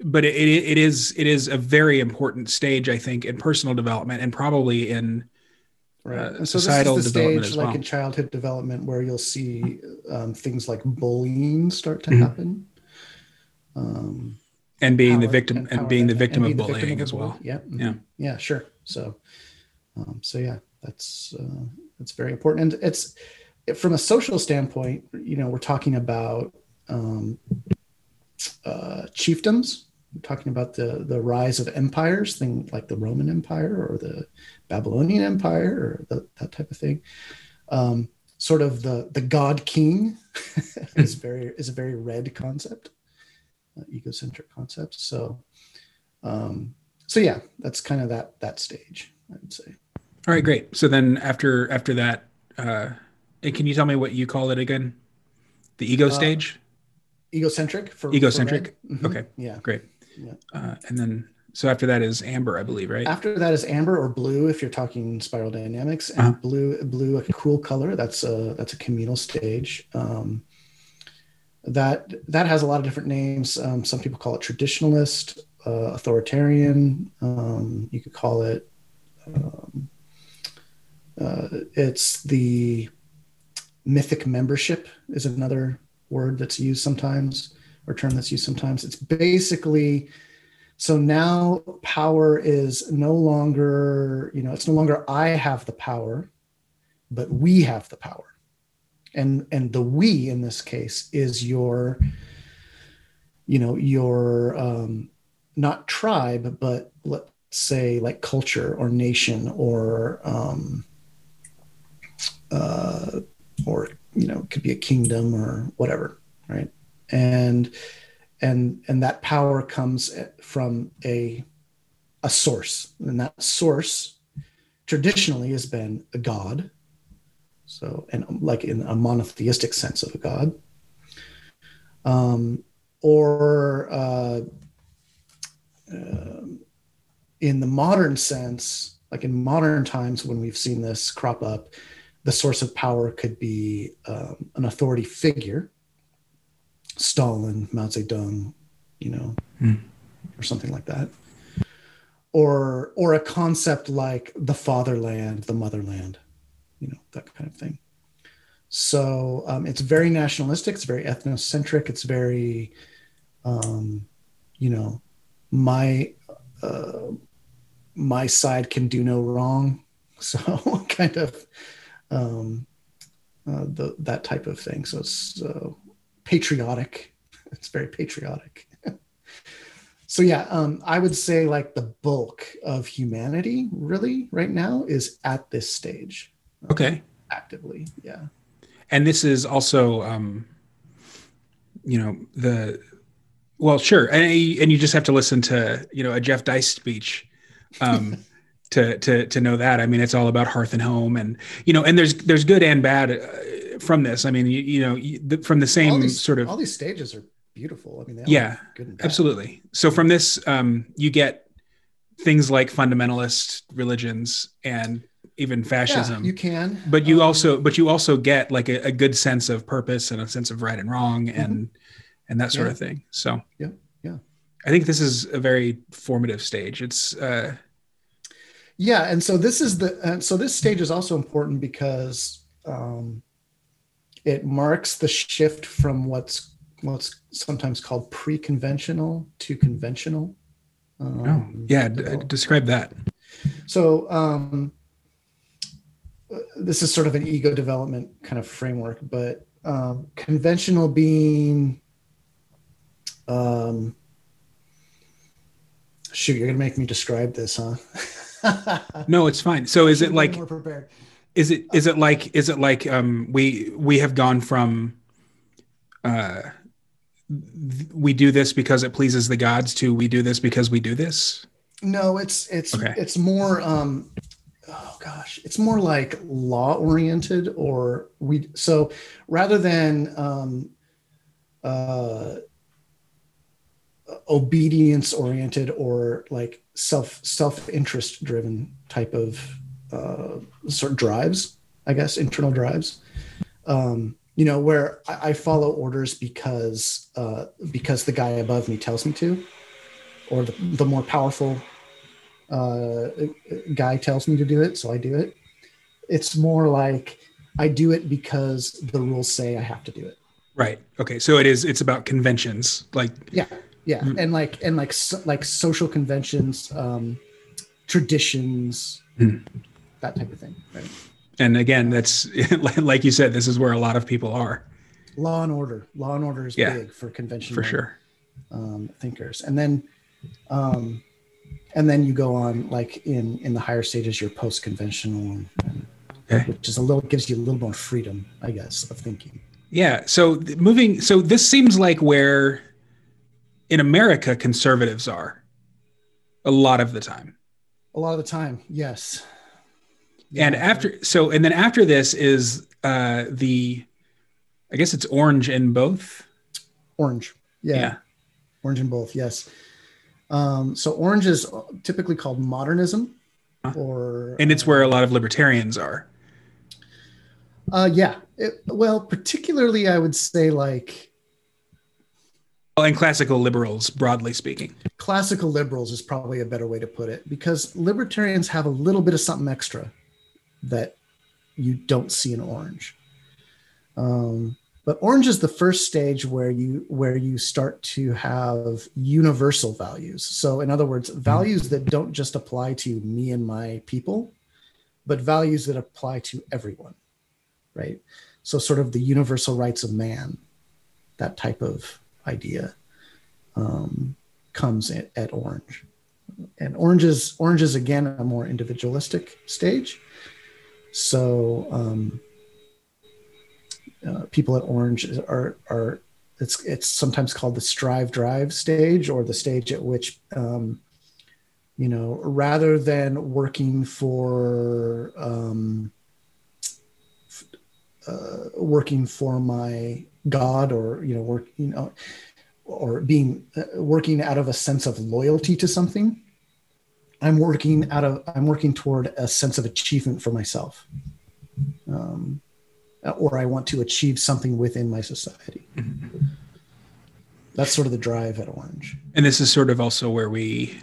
but it, it, is it is a very important stage i think in personal development and probably in Right. uh, so societal this is the development stage, as like in childhood development, where you'll see um, things like bullying start to Mhm. happen. Um, and being the victim and and being the victim of victim bullying of as well bully. Yeah. mhm. Yeah. Yeah. Sure. So, um, so yeah, that's uh, that's very important, and it's from a social standpoint. You know, we're talking about um, uh, chiefdoms. We're talking about the the rise of empires, thing like the Roman Empire or the Babylonian Empire or the, that type of thing. Um, sort of the the god king <laughs> is very is a very red concept, egocentric concepts. So, um, so yeah, that's kind of that that stage. I would say. all right great so then after after that uh can you tell me what you call it again the ego Uh, stage egocentric for for Egocentric? red. Mhm. Okay. Yeah. Great. Yeah. Uh, and then, so after that is amber, I believe, right? After that is amber or blue if you're talking spiral dynamics, and Uh-huh. blue blue a cool color. That's a that's a communal stage. Um, that that has a lot of different names. Um, some people call it traditionalist, uh, authoritarian. Um, you could call it. Um, uh, it's the mythic membership is another word that's used sometimes or term that's used sometimes. It's basically so now power is no longer you know it's no longer I have the power, but we have the power and and the we in this case is your you know your um not tribe but let's say like culture or nation or um uh or you know it could be a kingdom or whatever right? And and and that power comes from a a source. And that source traditionally has been a god so and like in a monotheistic sense of a god. Um, or uh, um in the modern sense like in modern times when we've seen this crop up the source of power could be um, an authority figure. Stalin mao zedong you know Hmm. or something like that. Or or a concept like the fatherland the motherland you know that kind of thing. So um, it's very nationalistic it's very ethnocentric it's very um, you know my uh, my side can do no wrong. <laughs> So kind of um, uh, the, that type of thing. So it's uh, patriotic. <laughs> It's very patriotic. <laughs> So yeah um, i would say like the bulk of humanity really right now is at this stage Okay. actively yeah And this is also, um, you know, the, well, sure. And, and you just have to listen to, you know, a Jeff Deist speech. Um, <laughs> to, to, to know that, I mean, it's all about hearth and home and, you know, and there's, there's good and bad uh, from this. I mean, you, you know, you, the, from the same these, sort of, all these stages are beautiful i mean they Yeah, good and bad. Absolutely. So from this, um, you get things like fundamentalist religions and even fascism. yeah, you can but you Um, also, but you also get like a, a good sense of purpose and a sense of right and wrong and and that sort Mm-hmm. Yeah. of thing. So Yeah, yeah. I think this is a very formative stage. It's uh, yeah and so this is the and so this stage is also important because um, it marks the shift from what's what's sometimes called pre-conventional to conventional um, oh, yeah. D- describe that. so um, uh, this is sort of an ego development kind of framework but um, conventional being um, shoot you're gonna make me describe this huh <laughs> No, it's fine. So is it like more prepared is it is it like is it like um we we have gone from uh we do this because it pleases the gods to we do this because we do this No, it's it's Okay. it's more um oh gosh, it's more like law oriented or we so rather than um uh obedience oriented or like self self interest driven type of uh sort of drives, I guess, internal drives. Um you know where I, I follow orders because uh because the guy above me tells me to or the, the more powerful uh, guy tells me to do it, so I do it. It's more like I do it because the rules say I have to do it. right okay so it is it's about conventions like Yeah, yeah, Mm. and like and like so, like social conventions, um, traditions, Mm. that type of thing. Right? and again that's <laughs> like you said this is where a lot of people are Law and order. Law and order is Yeah, big for convention. for sure um, thinkers, and then. Um, and then you go on like in in the higher stages you're post conventional and, Okay. which is a little gives you a little more freedom i guess of thinking yeah so moving so this seems like where in america conservatives are a lot of the time a lot of the time yes and after so and then after this is uh the i guess it's orange in both Orange. Yeah. Yeah. Orange in both. Yes. Um, so orange is typically called modernism, or And it's where a lot of libertarians are. uh, yeah. It, well, particularly, I would say like Well, and classical liberals, broadly speaking. classical liberals is probably a better way to put it because libertarians have a little bit of something extra that you don't see in orange. Um, but orange is the first stage where you where you start to have universal values. So in other words, values that don't just apply to me and my people, but values that apply to everyone. Right? So sort of the universal rights of man, that type of idea. Um, comes at, at orange and orange is orange is again a more individualistic stage so um, uh, people at orange are are it's it's sometimes called the strive drive stage or the stage at which um, you know rather than working for um, uh, working for my god or you know work you know or being uh, working out of a sense of loyalty to something i'm working out of i'm working toward a sense of achievement for myself. Um, or i want to achieve something within my society that's sort of the drive at orange And this is sort of also where we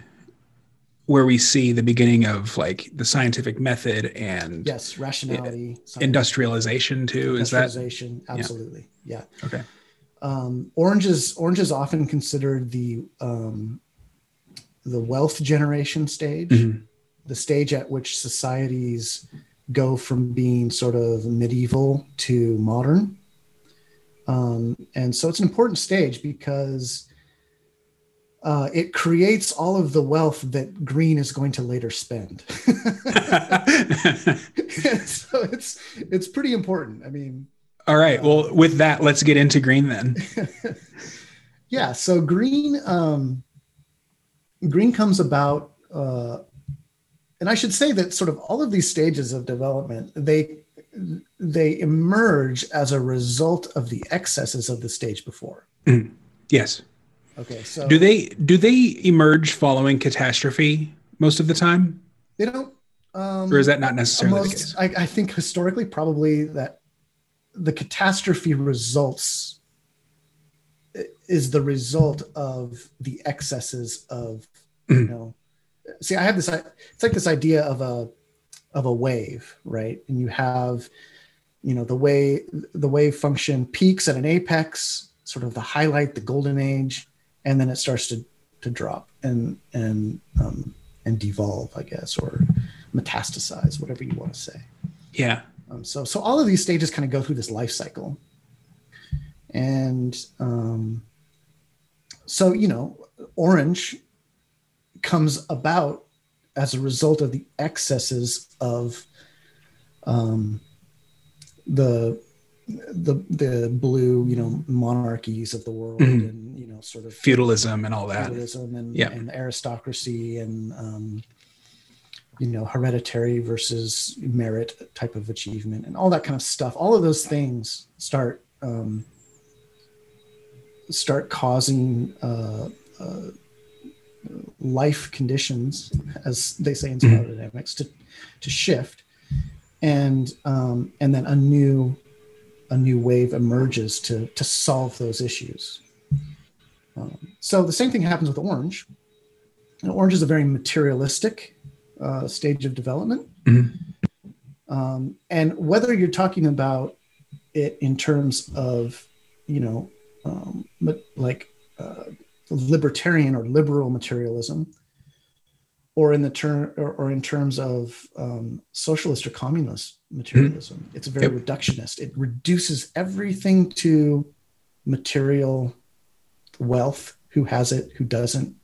where we see the beginning of like the scientific method and yes rationality industrialization too. Is that industrialization absolutely yeah, okay? um, orange is orange is often considered the um, the wealth generation stage, Mhm. the stage at which societies go from being sort of medieval to modern. Um, and so it's an important stage because uh, it creates all of the wealth that green is going to later spend. <laughs> so it's it's pretty important. I mean, All right. Well, with that, let's get into green then. <laughs> yeah so green um green comes about uh and i should say that sort of all of these stages of development they they emerge as a result of the excesses of the stage before Yes. okay so Do they do they emerge following catastrophe most of the time, they don't um or is that not necessarily the case? I, I think historically probably that the catastrophe results is the result of the excesses of you Mhm. know see i have this it's like this idea of a of a wave right? And you have you know the way the wave function peaks at an apex sort of the highlight the golden age and then it starts to to drop and and um and devolve i guess or metastasize whatever you want to say. Yeah. um, so, so all of these stages kind of go through this life cycle, and um, so you know, orange comes about as a result of the excesses of um, the the the blue, you know, monarchies of the world, Mhm. and you know, sort of Feudalism and all that. feudalism and, Yeah. and aristocracy and um, you know hereditary versus merit type of achievement and all that kind of stuff all of those things start um, start causing uh, uh, life conditions as they say in thermodynamics to to shift and um, and then a new a new wave emerges to to solve those issues um, so the same thing happens with orange. And orange is a very materialistic uh, stage of development. Mhm. Um, and whether you're talking about it in terms of, you know, um, like uh, libertarian or liberal materialism, or in the term, or, or in terms of um, socialist or communist materialism, it's very Yep. reductionist. It reduces everything to material wealth who has it who doesn't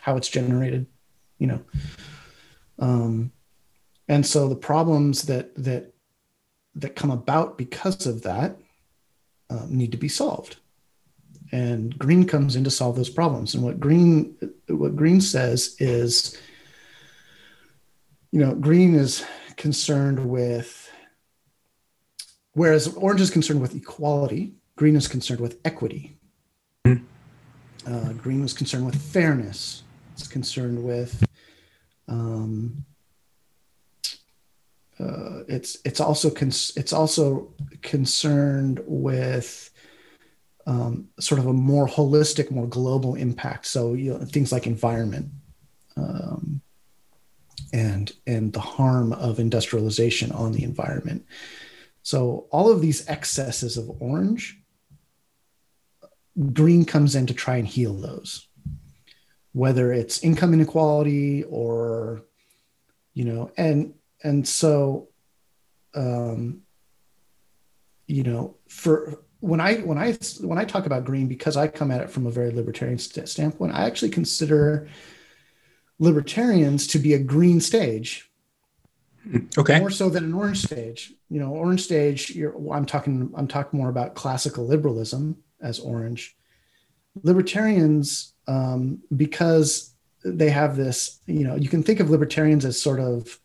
how it's generated you know um and so the problems that that that come about because of that um, need to be solved and green comes in to solve those problems. And what green what green says is you know green is concerned with whereas orange is concerned with equality green is concerned with equity. Uh, green was concerned with fairness. It's concerned with um, uh, it's it's also cons- it's also concerned with um, sort of a more holistic, more global impact. So you know, things like environment um, and and the harm of industrialization on the environment. So all of these excesses of orange, green comes in to try and heal those, whether it's income inequality or you know and and so um you know for when i when i when i talk about green because i come at it from a very libertarian st- standpoint i actually consider libertarians to be a green stage. Okay. More so than an orange stage. You know orange stage you're i'm talking i'm talking more about classical liberalism as orange. Libertarians um, because they have this you know you can think of libertarians as sort of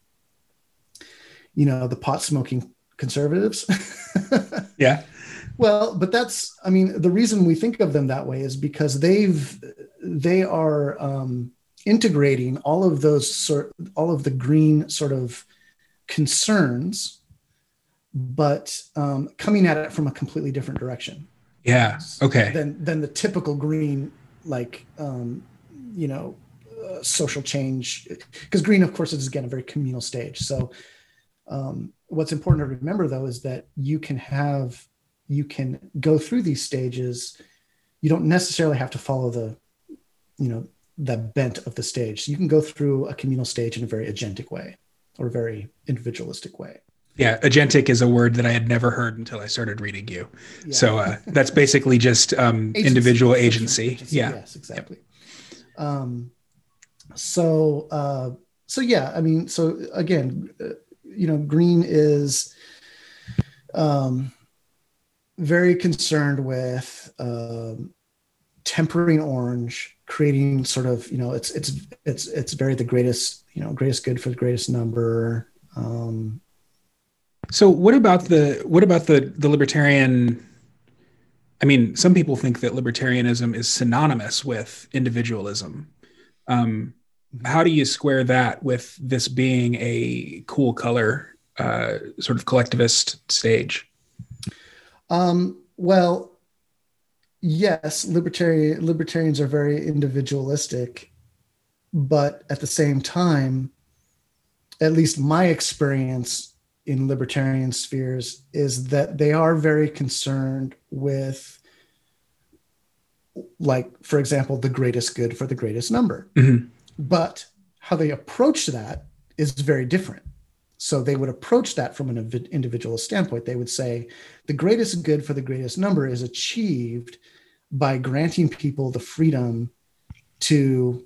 you know the pot smoking conservatives. <laughs> Yeah well but that's i mean the reason we think of them that way is because they've they are um, integrating all of those sort all of the green sort of concerns but um, coming at it from a completely different direction. Yeah okay. Than than the typical green like um, you know uh, social change because green of course is again a very communal stage. So um, what's important to remember though is that you can have you can go through these stages you don't necessarily have to follow the you know the bent of the stage so you can go through a communal stage in a very agentic way or a very individualistic way yeah agentic is a word that i had never heard until i started reading you yeah. so uh, that's basically just um, <laughs> agency. individual agency. agency. yeah yes exactly yep. um, so uh, so yeah i mean so again uh, you know, Green is um, very concerned with um, tempering orange, creating sort of, you know, it's it's it's it's very the greatest, you know, greatest good for the greatest number. Um, so what about the what about the the libertarian? I mean, some people think that libertarianism is synonymous with individualism. Um, how do you square that with this being a cool color uh, sort of collectivist stage? Um, well, yes, libertarian libertarians are very individualistic, but at the same time, at least my experience in libertarian spheres is that they are very concerned with like for example the greatest good for the greatest number mm-hmm but how they approach that is very different. So they would approach that from an individual standpoint. They would say the greatest good for the greatest number is achieved by granting people the freedom to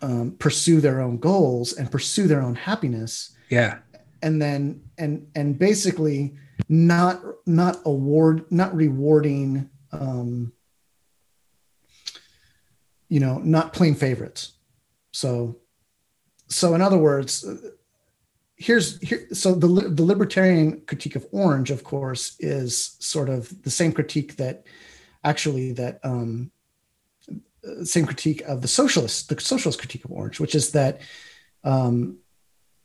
um, pursue their own goals and pursue their own happiness. Yeah. And then and and basically not not award not rewarding um, you know not playing favorites so, so in other words, here's here. So the the libertarian critique of orange, of course, is sort of the same critique that actually that um, same critique of the socialist the socialist critique of orange, which is that um,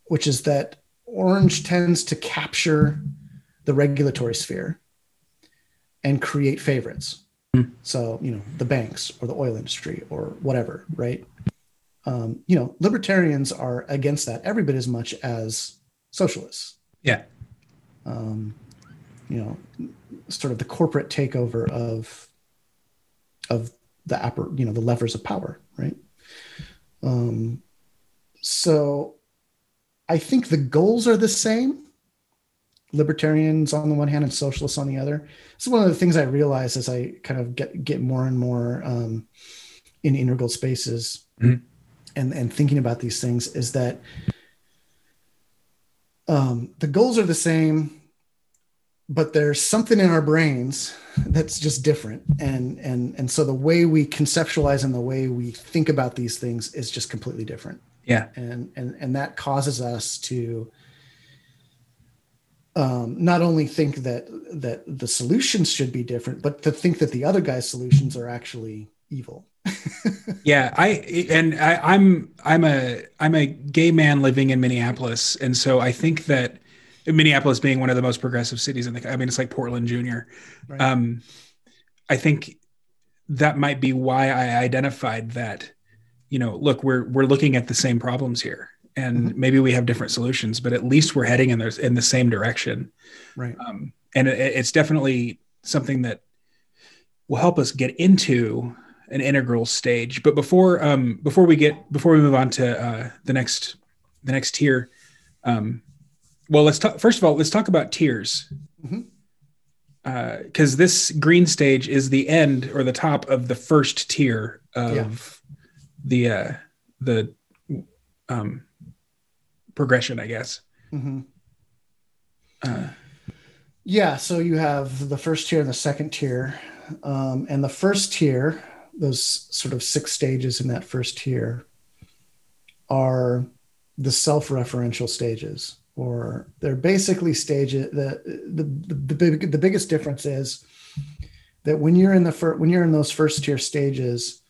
which is that orange tends to capture the regulatory sphere and create favorites. Mm. So, you know, the banks or the oil industry or whatever, right? Um, you know, libertarians are against that every bit as much as socialists. Yeah. Um, you know, sort of the corporate takeover of of the upper, you know, the levers of power, right? Um, so I think the goals are the same. Libertarians on the one hand and socialists on the other. It's one of the things I realize as I kind of get get more and more um, in integral spaces. Mm-hmm and and thinking about these things is that um, the goals are the same but there's something in our brains that's just different. And and and so the way we conceptualize and the way we think about these things is just completely different. Yeah. And and and that causes us to um, not only think that that the solutions should be different but to think that the other guy's solutions are actually evil. <laughs> yeah, I and I, I'm I'm a I'm a gay man living in Minneapolis, and so I think that Minneapolis being one of the most progressive cities in the I mean it's like Portland Junior. Right. Um, I think that might be why I identified that. You know, look, we're we're looking at the same problems here, and mm-hmm. maybe we have different solutions, but at least we're heading in the in the same direction. Right. Um, and it, it's definitely something that will help us get into an integral stage. But before um, before we get before we move on to uh, the next the next tier, um, well, let's talk. First of all, let's talk about tiers. Because mm-hmm. uh, this green stage is the end or the top of the first tier of yeah. the uh, the um, progression, I guess. Mm-hmm. Uh, yeah, so you have the first tier and the second tier. Um, and the first tier, those sort of six stages in that first tier, are the self referential stages, or they're basically stages. The, the, the, the, big, the biggest difference is that when you're in the fir- when you're in those first tier stages,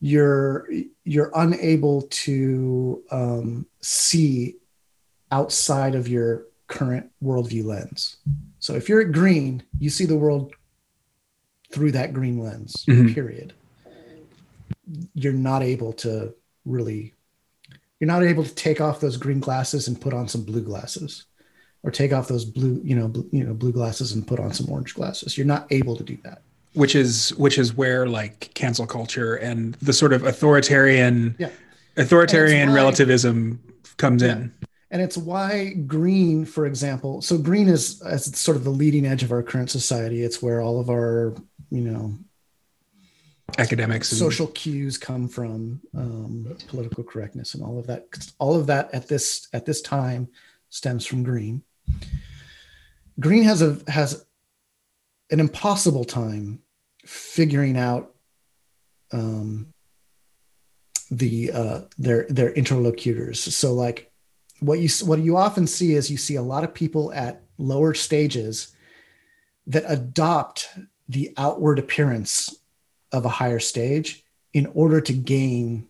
you're you're unable to um, see outside of your current worldview lens. So if you're at green, you see the world through that green lens, mm-hmm. period. You're not able to really, you're not able to take off those green glasses and put on some blue glasses or take off those blue, you know, blue, you know, blue glasses and put on some orange glasses. You're not able to do that. Which is which is where like cancel culture and the sort of authoritarian yeah. authoritarian why, relativism comes yeah. in and it's why green for example so green is as sort of the leading edge of our current society it's where all of our you know academics social and... cues come from um, political correctness and all of that all of that at this at this time stems from green. Green has a has an impossible time figuring out um, the uh, their their interlocutors. So like what you what you often see is you see a lot of people at lower stages that adopt the outward appearance of a higher stage in order to gain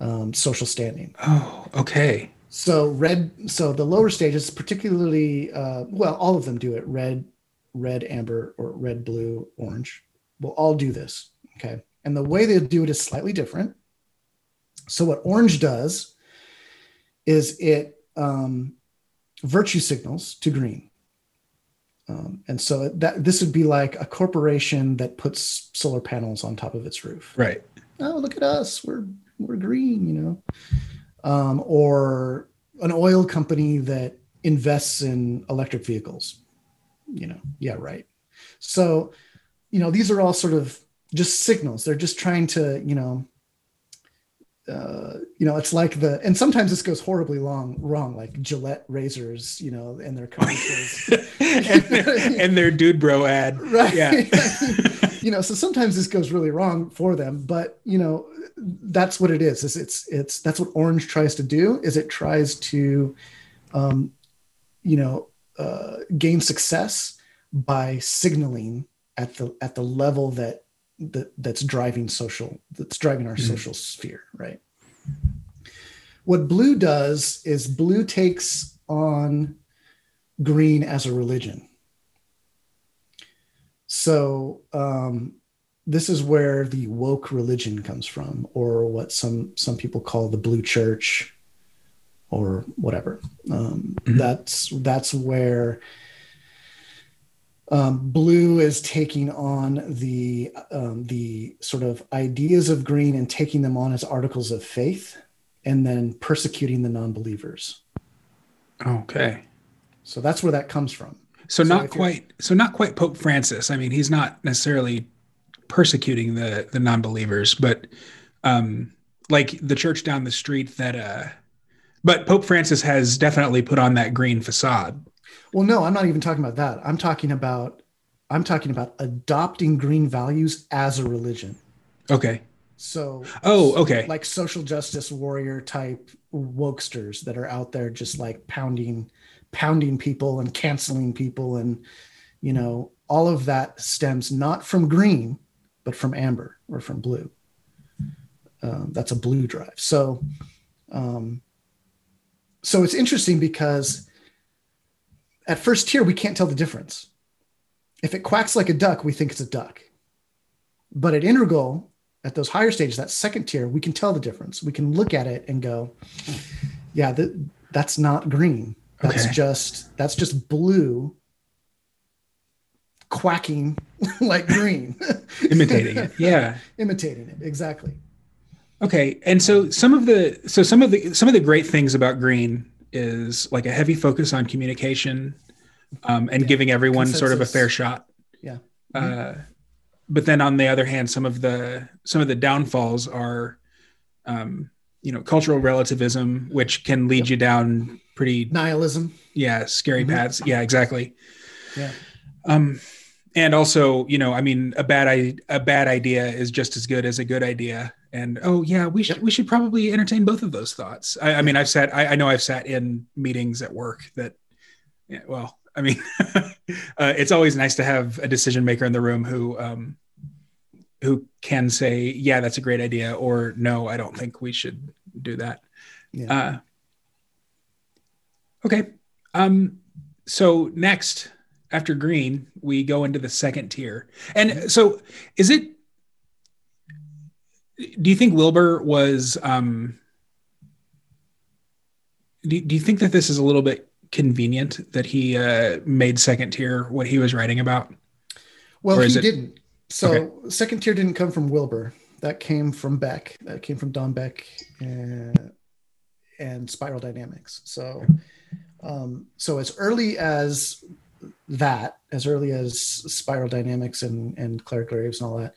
um, social standing. Oh, okay. So red. So the lower stages, particularly, uh, well, all of them do it. Red, red, amber, or red, blue, orange. Will all do this. Okay. And the way they do it is slightly different. So what orange does is it um, virtue signals to green. Um, and so that this would be like a corporation that puts solar panels on top of its roof. Right. Oh, look at us. We're we're green, you know. Um, or an oil company that invests in electric vehicles. You know, yeah, right. So, you know, these are all sort of just signals. They're just trying to, you know, uh, you know, it's like the, and sometimes this goes horribly long, wrong, like Gillette razors, you know, and their commercials <laughs> and, their, and their dude bro ad. <laughs> Right. Yeah. <laughs> you know, so sometimes this goes really wrong for them, but you know, that's what it is, is it's, it's, that's what orange tries to do is it tries to, um, you know, uh, gain success by signaling at the, at the level that that that's driving social that's driving our mm-hmm. social sphere right what blue does is blue takes on green as a religion so um, this is where the woke religion comes from or what some some people call the blue church or whatever um, mm-hmm. that's that's where um, blue is taking on the um, the sort of ideas of green and taking them on as articles of faith, and then persecuting the non-believers. Okay, so that's where that comes from. So, so not quite. So not quite Pope Francis. I mean, he's not necessarily persecuting the the non-believers, but um, like the church down the street that. Uh, but Pope Francis has definitely put on that green facade well, no, I'm not even talking about that. I'm talking about I'm talking about adopting green values as a religion. Okay. So Oh, okay. Like social justice warrior type wokesters that are out there just like pounding pounding people and canceling people and you know, all of that stems not from green, but from amber or from blue. Um, that's a blue drive. So, um, so it's interesting because at first tier we can't tell the difference. If it quacks like a duck, we think it's a duck. But at integral, at those higher stages, that second tier, we can tell the difference. We can look at it and go, yeah, th- that's not green. That's Okay. just that's just blue quacking <laughs> like green. <laughs> Imitating it. Yeah. <laughs> Imitating it. Exactly. Okay. And so some of the so some of the some of the great things about green is like a heavy focus on communication um, and Yeah. giving everyone sort of a fair shot. Yeah. Uh, but then on the other hand, some of the some of the downfalls are, um, you know, cultural relativism, which can lead Yep. you down pretty Nihilism. yeah scary Mhm. paths. Yeah, exactly. Yeah. Um, and also, you know, I mean, a bad I- a bad idea is just as good as a good idea. And oh yeah, we should we should probably entertain both of those thoughts. I, I mean, I've sat I, I know I've sat in meetings at work that, yeah, well, I mean, <laughs> uh, it's always nice to have a decision maker in the room who um, who can say, yeah, that's a great idea, or no, I don't think we should do that. Yeah. Uh, okay. Um, so next, after green, we go into the second tier. And so is it, do you think Wilber was, um, do, do you think that this is a little bit convenient that he uh, made second tier what he was writing about? Well, he it- didn't. So second tier didn't come from Wilber. That came from Beck. That came from Don Beck and, and Spiral Dynamics. So, um, so as early as that, as early as Spiral Dynamics and and Clare Graves and all that,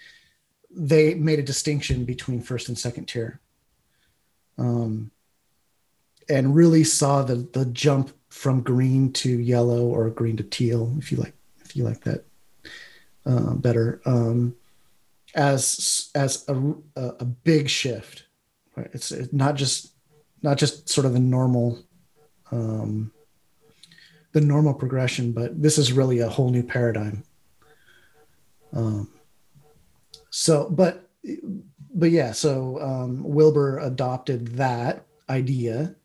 they made a distinction between first and second tier. Um, and really saw the the jump from green to yellow or green to teal, if you like, if you like that uh, better um, as as a, a, big shift. Right? It's, it's not just not just sort of the normal um, the normal progression, but this is really a whole new paradigm. Um, so, but but yeah, so um, Wilber adopted that idea,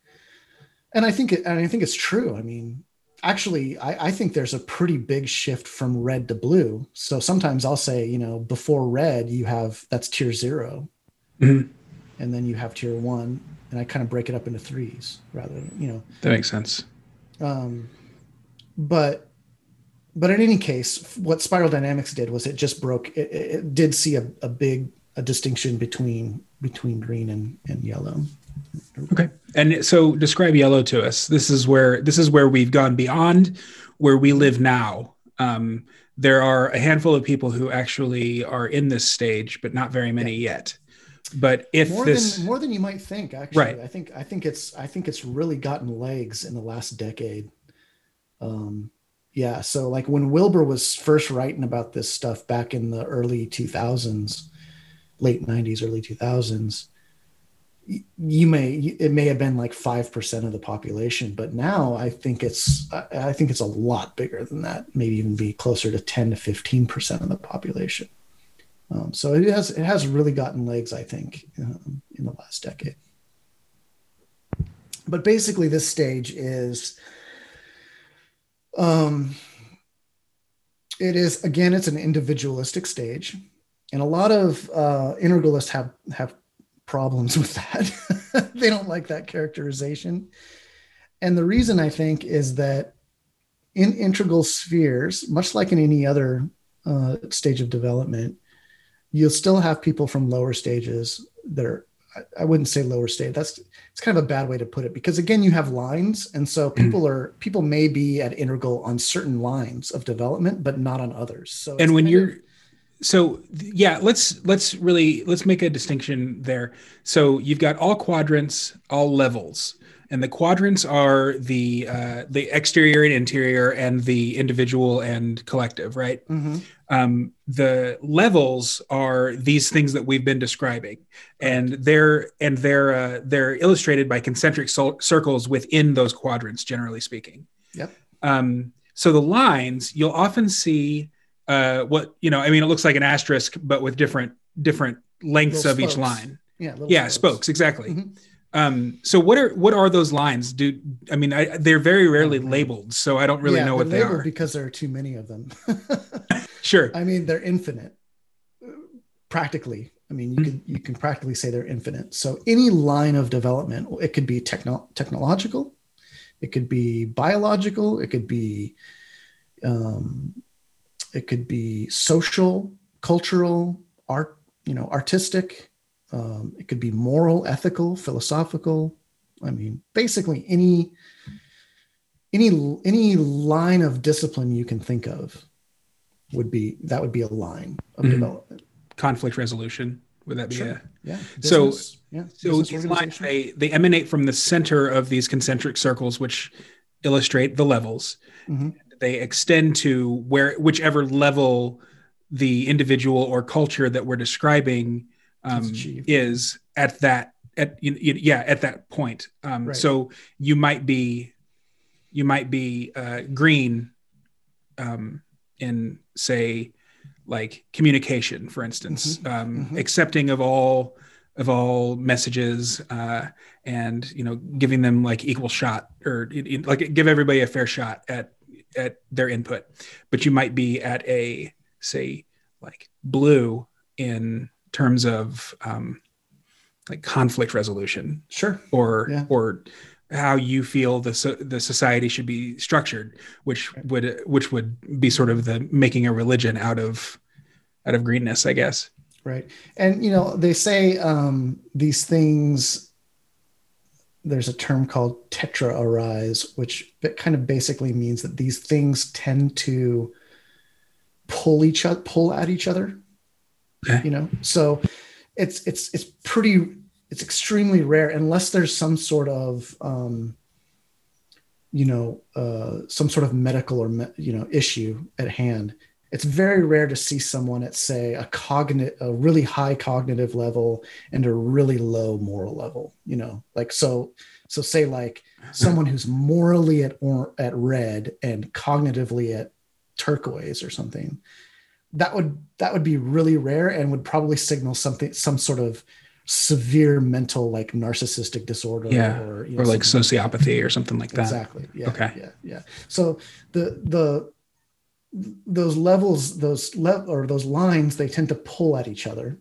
and I think it, and I think it's true. I mean, actually I, I think there's a pretty big shift from red to blue so sometimes i'll say you know before red you have that's tier 0 Mhm. and then you have tier one and i kind of break it up into threes rather than you know That makes sense. um, but but in any case what spiral dynamics did was it just broke it, it, did see a, a big a distinction between between green and, and yellow Okay. And so describe yellow to us. This is where this is where we've gone beyond where we live now. Um, there are a handful of people who actually are in this stage, but not very many yet. But if more this, than more than you might think actually Right. i think i think it's i think it's really gotten legs in the last decade um yeah so like when wilber was first writing about this stuff back in the early 2000s late 90s early 2000s you may it may have been like 5% of the population but now i think it's i think it's a lot bigger than that maybe even be closer to 10 to 15% of the population um, so it has it has really gotten legs, I think, um, in the last decade. But basically, this stage is, um, it is again, it's an individualistic stage, and a lot of uh, integralists have have problems <laughs> with that. they don't like that characterization, and the reason I think is that in integral spheres, much like in any other uh, stage of development you'll still have people from lower stages that are I- wouldn't say lower state. That's it's kind of a bad way to put it because again, you have lines, and so hmm. people are people may be at integral on certain lines of development, but not on others. So and when you're of- so yeah let's let's really let's make a distinction there so you've got all quadrants all levels and the quadrants are the uh, the exterior and interior and the individual and collective right Mhm. um, the levels are these things that we've been describing and they're and they're uh, they're illustrated by concentric sol- circles within those quadrants generally speaking Yep. um, so the lines you'll often see uh, what you know. I mean, it looks like an asterisk, but with different different lengths Little of each line. Yeah. Yeah, spokes exactly. Mhm. Um, so what are what are those lines? Do I mean I, they're very rarely man. labeled, so I don't really yeah, know what labeled are. because there are too many of them. <laughs> Sure. I mean, they're infinite. Practically, I mean, you Mhm. can you can practically say they're infinite. So any line of development, it could be techno- technological, it could be biological, it could be, um, it could be social, cultural, art, you know, artistic. Um, it could be moral, ethical, philosophical. I mean, basically any any any line of discipline you can think of would be that would be a line of Mhm. development. Conflict resolution. Would that be Sure. a Yeah. So- yeah. So these lines they they emanate from the center of these concentric circles, which illustrate the levels. Mhm. They extend to where whichever level the individual or culture that we're describing um, is at that at y- y- yeah at that point. Um, Right. So you might be you might be uh, green um, in say like communication, for instance, um, mhm. accepting of all of all messages uh, and you know giving them like equal shot or like give everybody a fair shot at at their input but you might be at a say like blue in terms of um, like conflict resolution Sure. or Yeah. or how you feel the so, the society should be structured which would which would be sort of the making a religion out of out of greenness i guess Right. And you know, they say um, these things. There's a term called tetra arise, which kind of basically means that these things tend to pull each other, pull at each other. Okay. You know, so it's it's it's pretty it's extremely rare unless there's some sort of um, you know uh, some sort of medical or me- you know issue at hand it's very rare to see someone at say a cognitive a really high cognitive level and a really low moral level you know like so so say like <laughs> someone who's morally at or at red and cognitively at turquoise or something that would that would be really rare and would probably signal something some sort of severe mental like narcissistic disorder Yeah, or you or like something sociopathy or something like that. Exactly. Yeah Okay. yeah yeah. So the the those levels those le- or those lines they tend to pull at each other.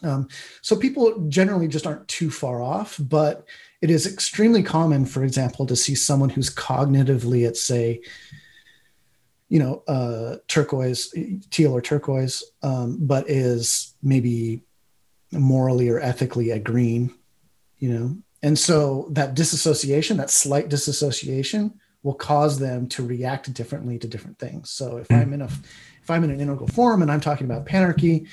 Um, so people generally just aren't too far off but it is extremely common for example to see someone who's cognitively at say you know uh, turquoise teal or turquoise um, but is maybe morally or ethically a green you know? And so that disassociation that slight disassociation will cause them to react differently to different things. So if i'm in a if i'm in an integral forum and i'm talking about panarchy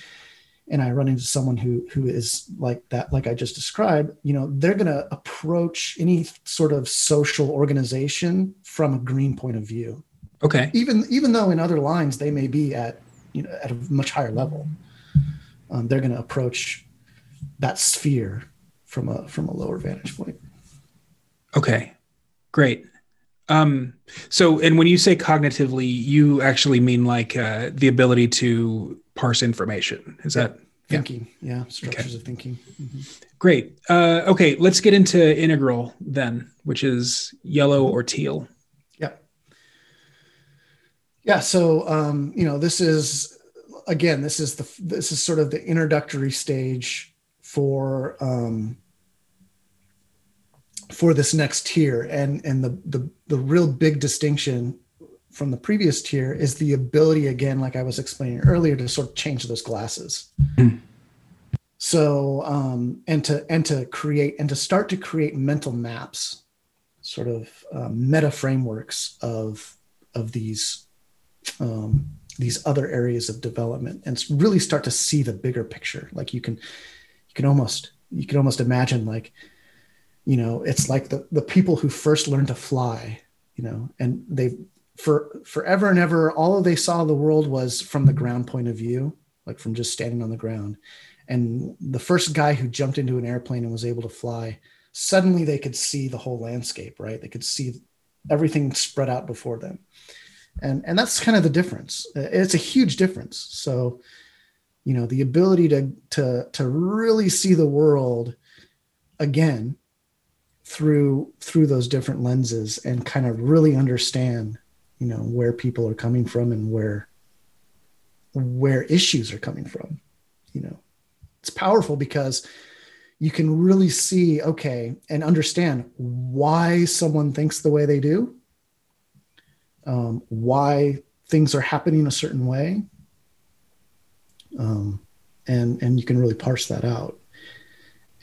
and i run into someone who who is like that like i just described you know they're going to approach any sort of social organization from a green point of view okay even even though in other lines they may be at you know at a much higher level um, they're going to approach that sphere from a from a lower vantage point Okay, great. Um, so, and when you say cognitively, you actually mean like uh, the ability to parse information. Is that thinking yeah structures of thinking Mhm. great? Uh, okay, let's get into integral then, which is yellow or teal. Yeah so um you know this is again this is the this is sort of the introductory stage for um for this next tier and and the the the real big distinction from the previous tier is the ability again like i was explaining earlier to sort of change those glasses Hmm. so um and to and to create and to start to create mental maps sort of um, meta frameworks of of these um these other areas of development and really start to see the bigger picture. Like you can you can almost you can almost imagine like you know it's like the the people who first learned to fly you know and they for forever and ever all they saw the world was from the ground point of view like from just standing on the ground. And the first guy who jumped into an airplane and was able to fly suddenly they could see the whole landscape right? They could see everything spread out before them and and that's kind of the difference. Uh, it's a huge difference. So you know the ability to to to really see the world again through through those different lenses and kind of really understand you know where people are coming from and where where issues are coming from you know. It's powerful because you can really see okay and understand why someone thinks the way they do um, why things are happening a certain way. Um, and and you can really parse that out.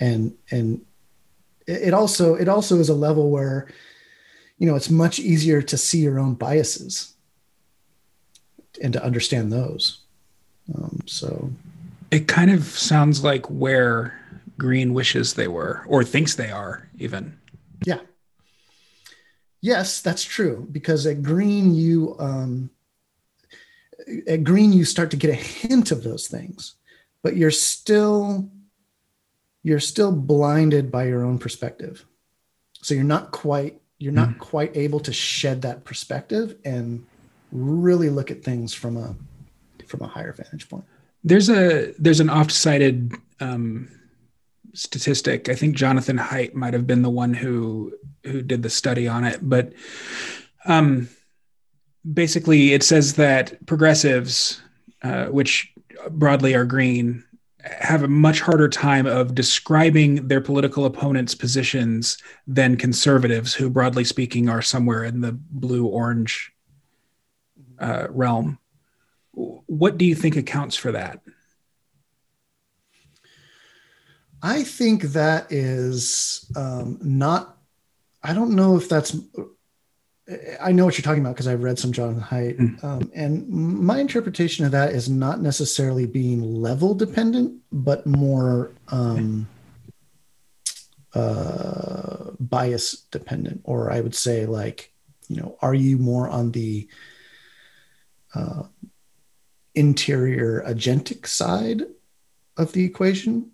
And and it also it also is a level where you know it's much easier to see your own biases and to understand those. Um, so. It kind of sounds like where green wishes they were or thinks they are even. Yeah yes that's true because at green you um, at green you start to get a hint of those things but you're still you're still blinded by your own perspective so you're not quite you're not mm. quite able to shed that perspective and really look at things from a from a higher vantage point there's a there's an oft cited um, statistic i think jonathan haidt might have been the one who who did the study on it but um basically it says that progressives, uh, which broadly are green, have a much harder time of describing their political opponents' positions than conservatives, who broadly speaking are somewhere in the blue orange uh, realm. What do you think accounts for that? I think that is um, not. I don't know if that's I know what you're talking about because I've read some Jonathan Haidt, mm. um, and my interpretation of that is not necessarily being level dependent, but more um, uh, bias dependent, or I would say like, you know, are you more on the uh, interior agentic side of the equation,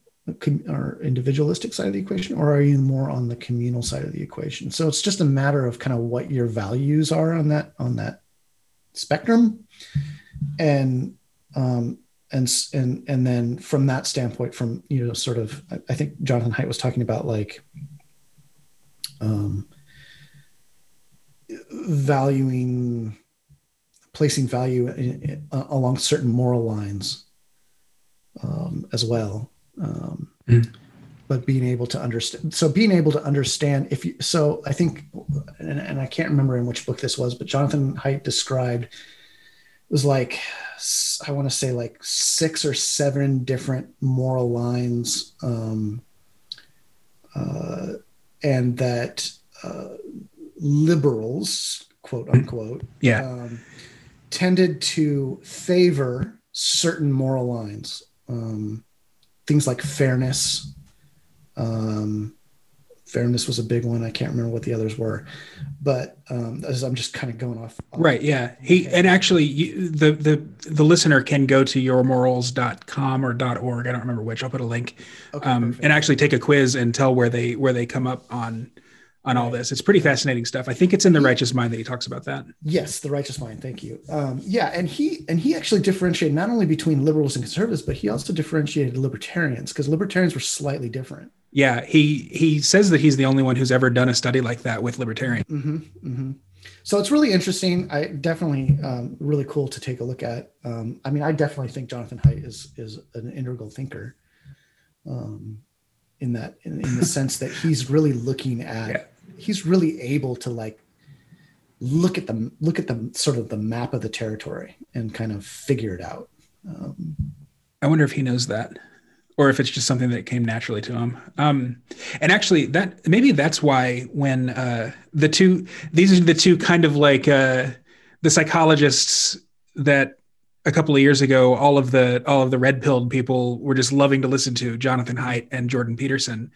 or individualistic side of the equation, or are you more on the communal side of the equation? So it's just a matter of kind of what your values are on that on that spectrum, and um, and and and then from that standpoint, from you know, sort of, I think Jonathan Haidt was talking about like um, valuing, placing value in, in, along certain moral lines um, as well um, mm. but being able to understand so being able to understand if you so i think and, and, i can't remember in which book this was but jonathan haidt described it was like i want to say like six or seven different moral lines um, uh, and that uh, liberals quote mm. unquote yeah um, tended to favor certain moral lines um, things like fairness. Um, fairness was a big one. I can't remember what the others were, but um, as I'm just kind of going off. off right. Yeah. He and actually, you, the the the listener can go to yourmorals.com or .org. I don't remember which. I'll put a link, okay, um, and actually take a quiz and tell where they where they come up on on all this. It's pretty fascinating stuff. I think it's in the Righteous Mind that he talks about that. Yes, the Righteous Mind. Thank you. Um, yeah, and he and he actually differentiated not only between liberals and conservatives, but he also differentiated libertarians because libertarians were slightly different. Yeah, he he says that he's the only one who's ever done a study like that with libertarians. Mm-hmm, mm-hmm. So it's really interesting. I definitely um, really cool to take a look at. Um, I mean, I definitely think Jonathan Haidt is is an integral thinker. Um, in that in, in the sense that he's really looking at yeah. he's really able to like look at the look at the sort of the map of the territory and kind of figure it out um, i wonder if he knows that or if it's just something that came naturally to him um, and actually that maybe that's why when uh, the two these are the two kind of like uh, the psychologists that a couple of years ago, all of the all of the red pilled people were just loving to listen to Jonathan Haidt and Jordan Peterson.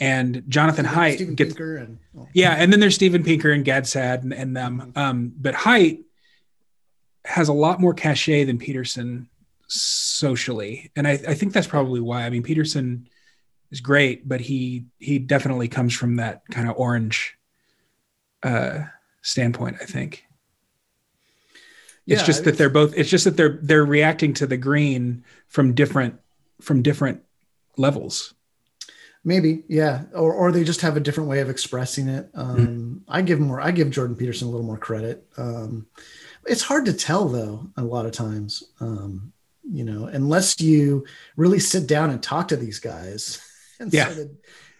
And Jonathan and Haidt gets, Pinker and oh. yeah, and then there's Steven Pinker and Gad Saad and, and them. Mm-hmm. Um, but Haidt has a lot more cachet than Peterson socially, and I, I think that's probably why. I mean, Peterson is great, but he he definitely comes from that kind of orange uh, standpoint. I think. It's Yeah, just that they're both. It's just that they're they're reacting to the green from different from different levels. Maybe, yeah, or or they just have a different way of expressing it. Um, I give more. I give Jordan Peterson a little more credit. Um, it's hard to tell though. A lot of times, um, you know, unless you really sit down and talk to these guys, <laughs> and Yeah. sort of,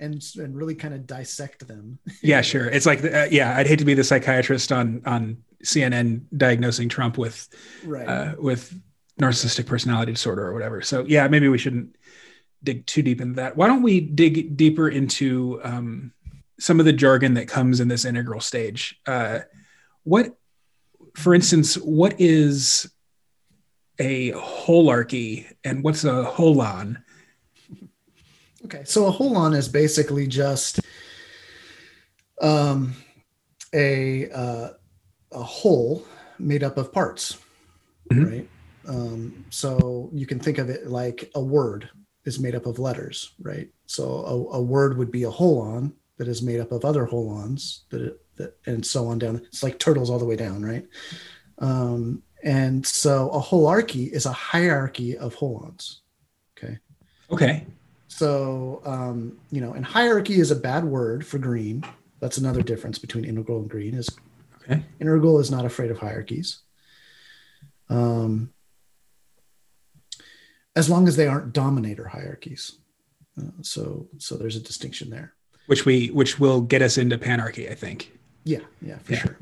and and really kind of dissect them. <laughs> Yeah, sure. It's like, uh, yeah, I'd hate to be the psychiatrist on on CNN diagnosing Trump with Right. uh, with narcissistic personality disorder or whatever. So yeah, maybe we shouldn't dig too deep into that. Why don't we dig deeper into um, some of the jargon that comes in this integral stage? Uh, what, for instance, what is a holarchy and what's a holon? Okay, so a holon is basically just um, a uh, a whole made up of parts, Mhm. right? Um, so you can think of it like a word is made up of letters, right? So a, a word would be a holon that is made up of other holons that, it, that and so on down. It's like turtles all the way down, right? Um, and so a holarchy is a hierarchy of holons. Okay. Okay. So, um, you know, and hierarchy is a bad word for green. That's another difference between integral and green is Okay. integral is not afraid of hierarchies. Um, as long as they aren't dominator hierarchies. Uh, so, so there's a distinction there. Which we which will get us into panarchy, I think. Yeah, yeah, for Yeah. sure.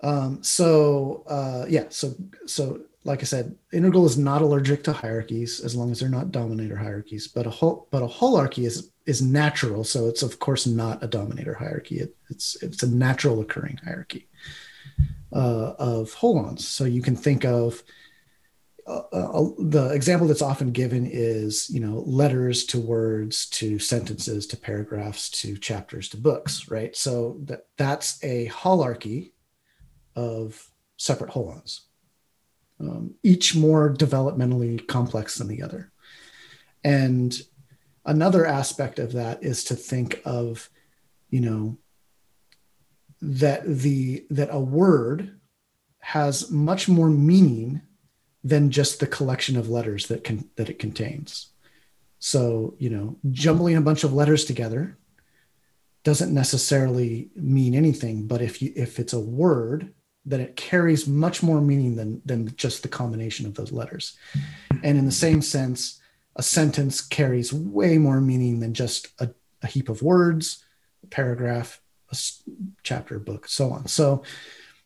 Um, so uh, yeah, so so like I said, integral is not allergic to hierarchies as long as they're not dominator hierarchies. But a whole but a holarchy is is natural, so it's of course not a dominator hierarchy. It, it's it's a natural occurring hierarchy uh, of holons. So you can think of uh, uh, the example that's often given is you know letters to words to sentences to paragraphs to chapters to books right so that that's a holarchy of separate holons um, each more developmentally complex than the other and another aspect of that is to think of you know that the that a word has much more meaning than just the collection of letters that can that it contains. So, you know, jumbling a bunch of letters together doesn't necessarily mean anything, but if you if it's a word, then it carries much more meaning than than just the combination of those letters. And in the same sense, a sentence carries way more meaning than just a, a heap of words, a paragraph, a chapter, book, so on. So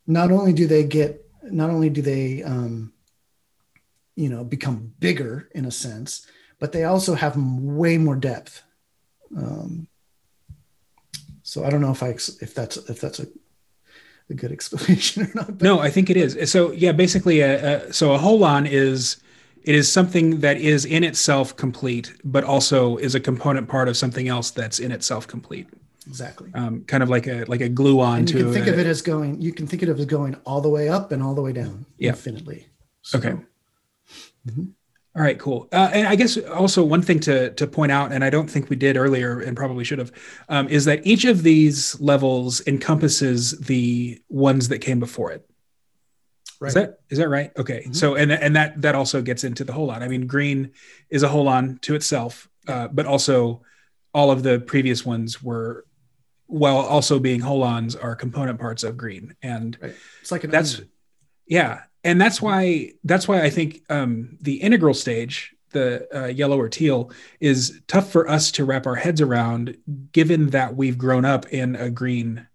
not only do they get not only do they um, you know become bigger in a sense but they also have way more depth um, so i don't know if i if that's if that's a, a good explanation <laughs> or not No, I think it is. So yeah, basically, a, a, so a holon is it is something that is in itself complete, but also is a component part of something else that's in itself complete. exactly Um, kind of like a like a glue on and to. you can think a- of it as going you can think of it as going all the way up and all the way down Yeah. infinitely So- Okay. All right, cool. Uh, and I guess also one thing to to point out, and I don't think we did earlier, and probably should have, um, is that each of these levels encompasses the ones that came before it. right Is that is that right? Okay. Mhm. So and and that that also gets into the whole holon. I mean, green is a holon to itself, uh, but also all of the previous ones were, while also being holons, are component parts of green, and it's like an that's onion. yeah, and that's why that's why I think um, the integral stage, the uh, yellow or teal, is tough for us to wrap our heads around, given that we've grown up in a green.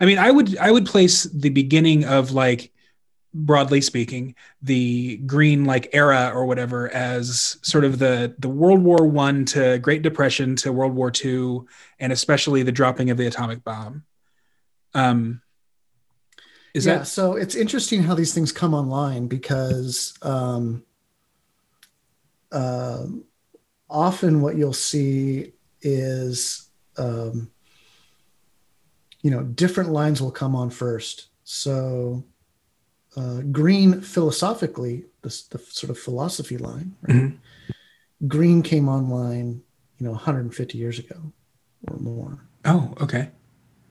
I mean, I would I would place the beginning of like broadly speaking the green like era or whatever as sort of the the world war one to great depression to world war two and especially the dropping of the atomic bomb um is yeah that so it's interesting how these things come online because um, um often what you'll see is um, you know different lines will come on first so uh, green philosophically the, the sort of philosophy line right? Mhm. green came online you know 150 years ago or more oh okay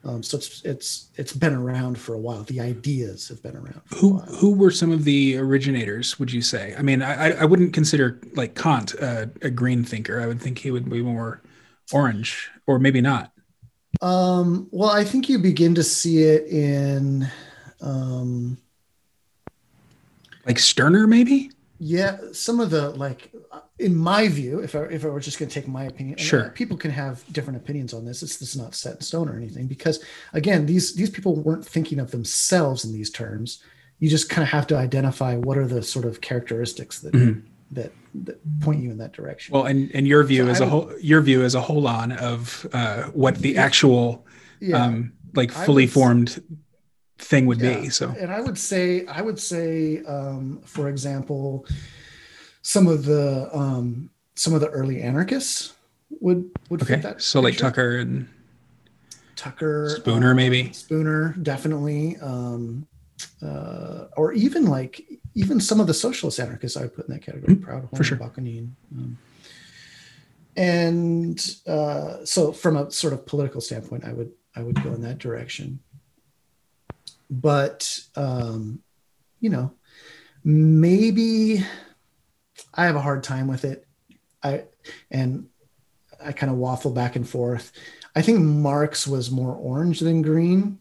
Um, so it's it's it's been around for a while. The ideas have been around. who who were some of the originators? Would you say? I mean, I I wouldn't consider like Kant uh, a green thinker. I would think he would be more orange, or maybe not. Um, well, I think you begin to see it in, um, like Stirner, maybe. Yeah, some of the like, in my view, if I if I were just going to take my opinion, sure, people can have different opinions on this. It's this is not set in stone or anything because again, these these people weren't thinking of themselves in these terms. You just kind of have to identify what are the sort of characteristics that mm-hmm. that that point you in that direction. Well, and and your view so is a whole your view is a holon of uh, what the actual yeah, um, like fully formed thing would yeah. be. So, and I would say, I would say, um, for example, some of the um, some of the early anarchists would would okay. fit that. So, picture. like Tucker and Tucker, Spooner, um, maybe Spooner, definitely, um, uh, or even like even some of the socialist anarchists I would put in that category. Mm, Proudhon, for sure, Bakunin. Um, and uh, so, from a sort of political standpoint, I would I would go in that direction but um, you know, maybe I have a hard time with it. I and I kind of waffle back and forth. I think Marx was more orange than green.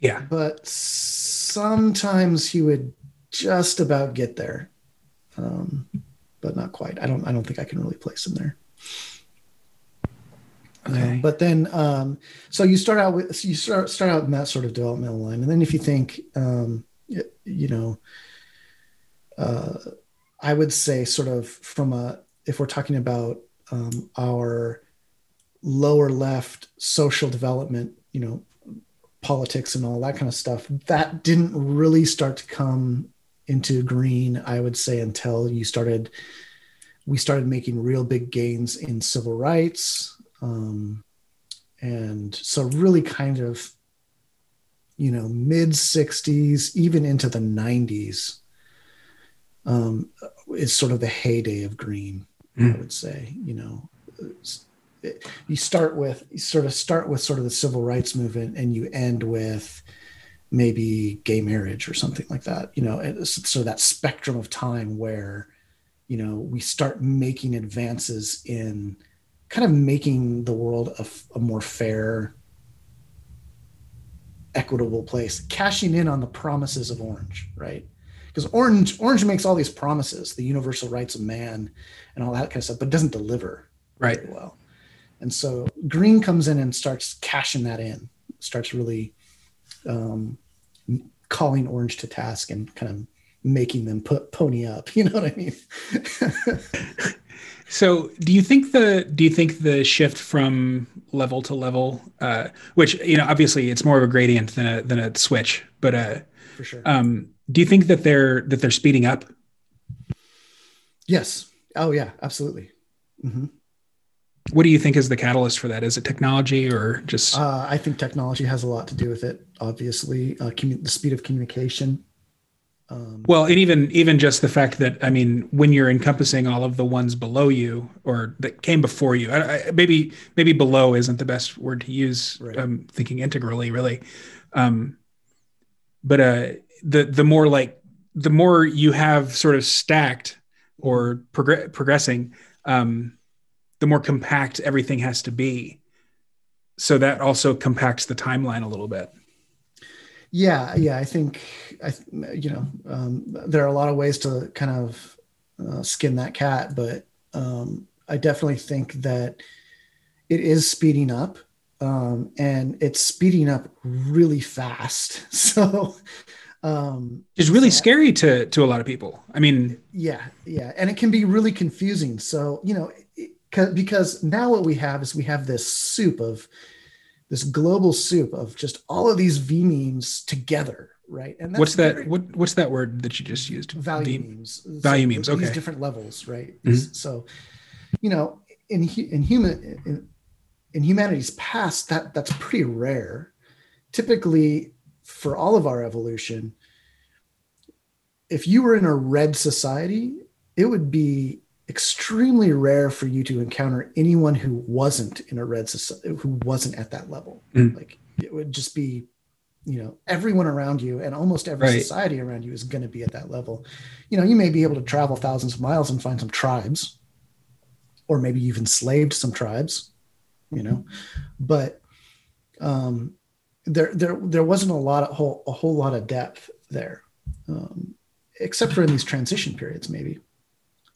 Yeah. But sometimes he would just about get there. Um, but not quite. I don't I don't think I can really place him there. Okay. Um, but then, um, so you start out with you start start out in that sort of developmental line, and then if you think, um, you know, uh, I would say sort of from a if we're talking about um, our lower left social development, you know, politics and all that kind of stuff, that didn't really start to come into green. I would say until you started, we started making real big gains in civil rights um, and so, really, kind of, you know, mid 60s, even into the 90s, um, is sort of the heyday of green, mm. I would say. You know, it, you start with, you sort of start with sort of the civil rights movement and you end with, maybe gay marriage or something like that you know so that spectrum of time where you know we start making advances in kind of making the world a, a more fair, equitable place, cashing in on the promises of Orange, right? Because Orange Orange makes all these promises, the universal rights of man, and all that kind of stuff, but doesn't deliver right well. And so Green comes in and starts cashing that in, starts really um, calling Orange to task and kind of making them put pony up. <laughs> You know what I mean? So, do you think the do you think the shift from level to level, uh, which you know, obviously it's more of a gradient than a than a switch, but uh, for sure. Um, do you think that they're that they're speeding up? Yes. Oh yeah, absolutely. Mm-hmm. What do you think is the catalyst for that? Is it technology or just? Uh, I think technology has a lot to do with it. Obviously, uh, commu- the speed of communication, um, well, and even even just the fact that I mean, when you're encompassing all of the ones below you or that came before you, I, I, maybe maybe below isn't the best word to use. Right. Um, thinking integrally, really, um, but uh, the the more like the more you have sort of stacked or prog- progressing, um, the more compact everything has to be. So that also compacts the timeline a little bit. Yeah, yeah, I think I, you know, um, there are a lot of ways to kind of uh, skin that cat, but um, I definitely think that it is speeding up, um, and it's speeding up really fast. <laughs> So um, it's really scary to to a lot of people. I mean, yeah, yeah, and it can be really confusing. So you know, it, because now what we have is we have this soup of this global soup of just all of these V memes together, right? And what's that? What what's that word that you just used? Value memes. Value so memes. Okay. These different levels, right? Mm-hmm. So, you know, in in human in, in humanity's past, that that's pretty rare. Typically, for all of our evolution, if you were in a red society, it would be extremely rare for you to encounter anyone who wasn't in a red society who wasn't at that level mm. like it would just be you know everyone around you and almost every Right. society around you is going to be at that level you know you may be able to travel thousands of miles and find some tribes or maybe you've enslaved some tribes you know but um there there there wasn't a lot of whole a whole lot of depth there um except for in these transition periods maybe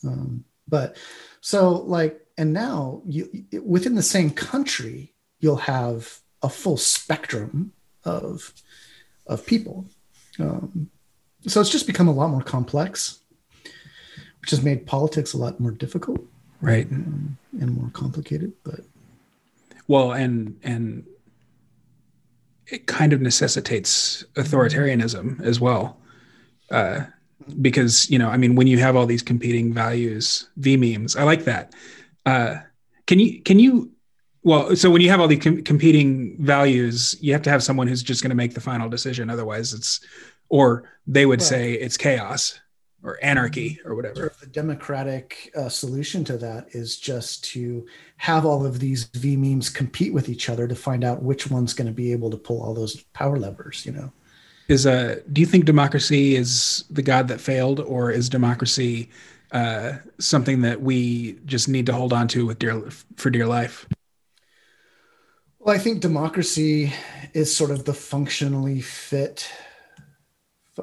um but so like and now you within the same country you'll have a full spectrum of of people um, so it's just become a lot more complex which has made politics a lot more difficult Right. um, and more complicated but Well, and and it kind of necessitates authoritarianism as well, uh, because you know, I mean, when you have all these competing values, v memes, I like that. Uh, can you can you? Well, so when you have all these com- competing values, you have to have someone who's just going to make the final decision. Otherwise, it's or they would Well- say it's chaos or anarchy or sort whatever. of the democratic uh, solution to that is just to have all of these v memes compete with each other to find out which one's going to be able to pull all those power levers you know is uh do you think democracy is the god that failed or is democracy uh something that we just need to hold on to with dear for dear life Well, I think democracy is sort of the functionally fit.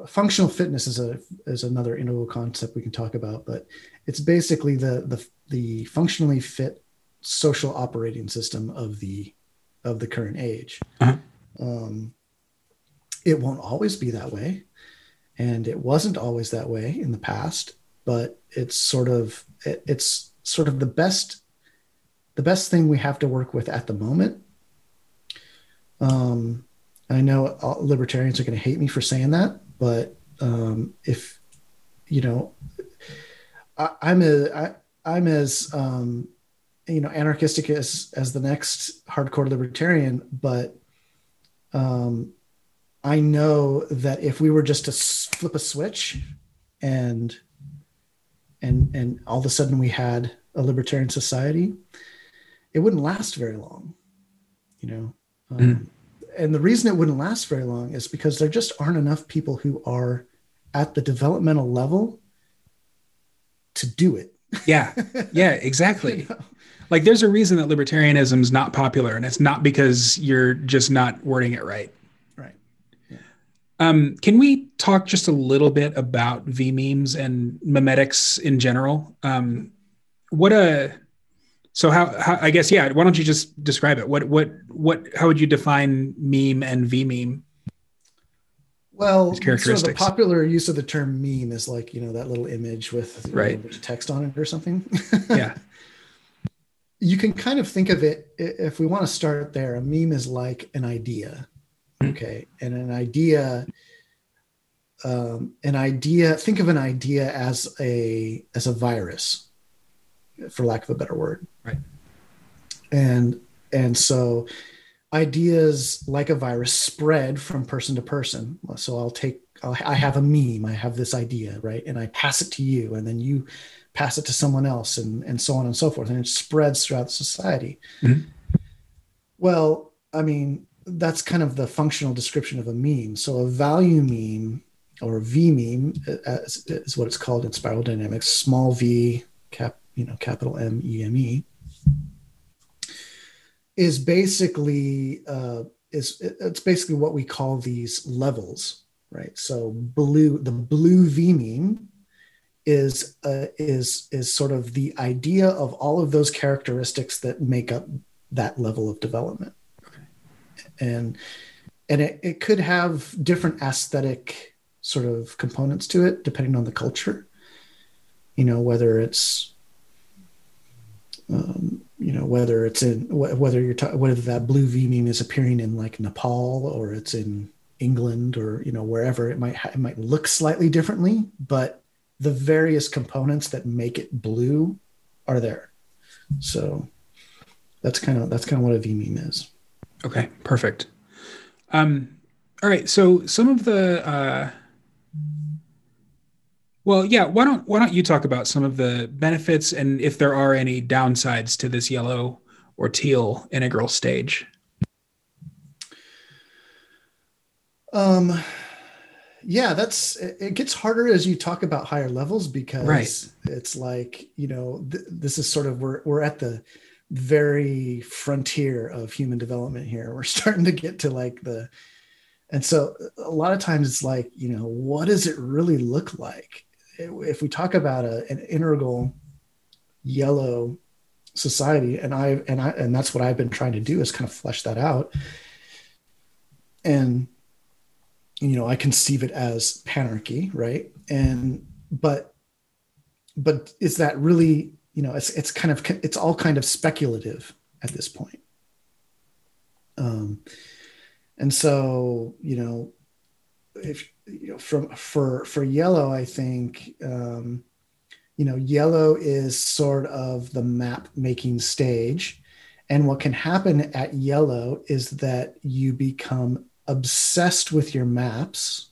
Functional fitness is a is another integral concept we can talk about, but it's basically the the the functionally fit social operating system of the of the current age. Uh-huh. Um, it won't always be that way, and it wasn't always that way in the past. But it's sort of it, it's sort of the best the best thing we have to work with at the moment um, I know all libertarians are going to hate me for saying that, but um, if you know, I, I'm a, I, I'm as um, you know anarchistic as as the next hardcore libertarian, but um, I know that if we were just to flip a switch and and and all of a sudden we had a libertarian society, it wouldn't last very long. You know. Um, Mhm. And the reason it wouldn't last very long is because there just aren't enough people who are at the developmental level to do it. yeah <laughs> yeah exactly You know? Like there's a reason that libertarianism is not popular and it's not because you're just not wording it right. Right. um can we talk just a little bit about v memes and memetics in general? Um what a so how, how i guess yeah why don't you just describe it? What what what how would you define meme and v meme Well, sort of the popular use of the term meme is like, you know, that little image with know, Right. of text on it or something. yeah <laughs> you can kind of think of it if we want to start there a meme is like an idea Hmm. okay and an idea um, an idea think of an idea as a as a virus for lack of a better word Right. and and so ideas like a virus spread from person to person so i'll take I'll, i have a meme i have this idea right and i pass it to you and then you pass it to someone else and, and so on and so forth. And it spreads throughout society. Mhm. well i mean that's kind of the functional description of a meme. So a value meme or a v meme uh, is, is what it's called in spiral dynamics small v cap you know capital m e m e is basically uh, is it's basically what we call these levels right? So blue the blue v meme is uh, is is sort of the idea of all of those characteristics that make up that level of development. And and it, it could have different aesthetic sort of components to it depending on the culture. You know whether it's um, you know whether it's in wh- whether you're ta- whether that blue v meme is appearing in like nepal or it's in england or you know wherever it might ha- it might look slightly differently but the various components that make it blue are there so that's kind of that's kind of what a v meme is Okay, perfect. Um, all right. So some of the, uh, well, yeah. Why don't Why don't you talk about some of the benefits and if there are any downsides to this yellow or teal integral stage? Um, yeah, that's it gets harder as you talk about higher levels because Right. it's like you know th- this is sort of we're we're at the very frontier of human development here. We're <laughs> starting to get to like the and so a lot of times it's like you know what does it really look like if we talk about a, an integral yellow society and i and i and that's what i've been trying to do is kind of flesh that out and you know i conceive it as panarchy right? And but but is that really you know it's it's kind of it's all kind of speculative at this point. Um and so you know if you know from for for yellow i think um you know yellow is sort of the map making stage. And what can happen at yellow is that you become obsessed with your maps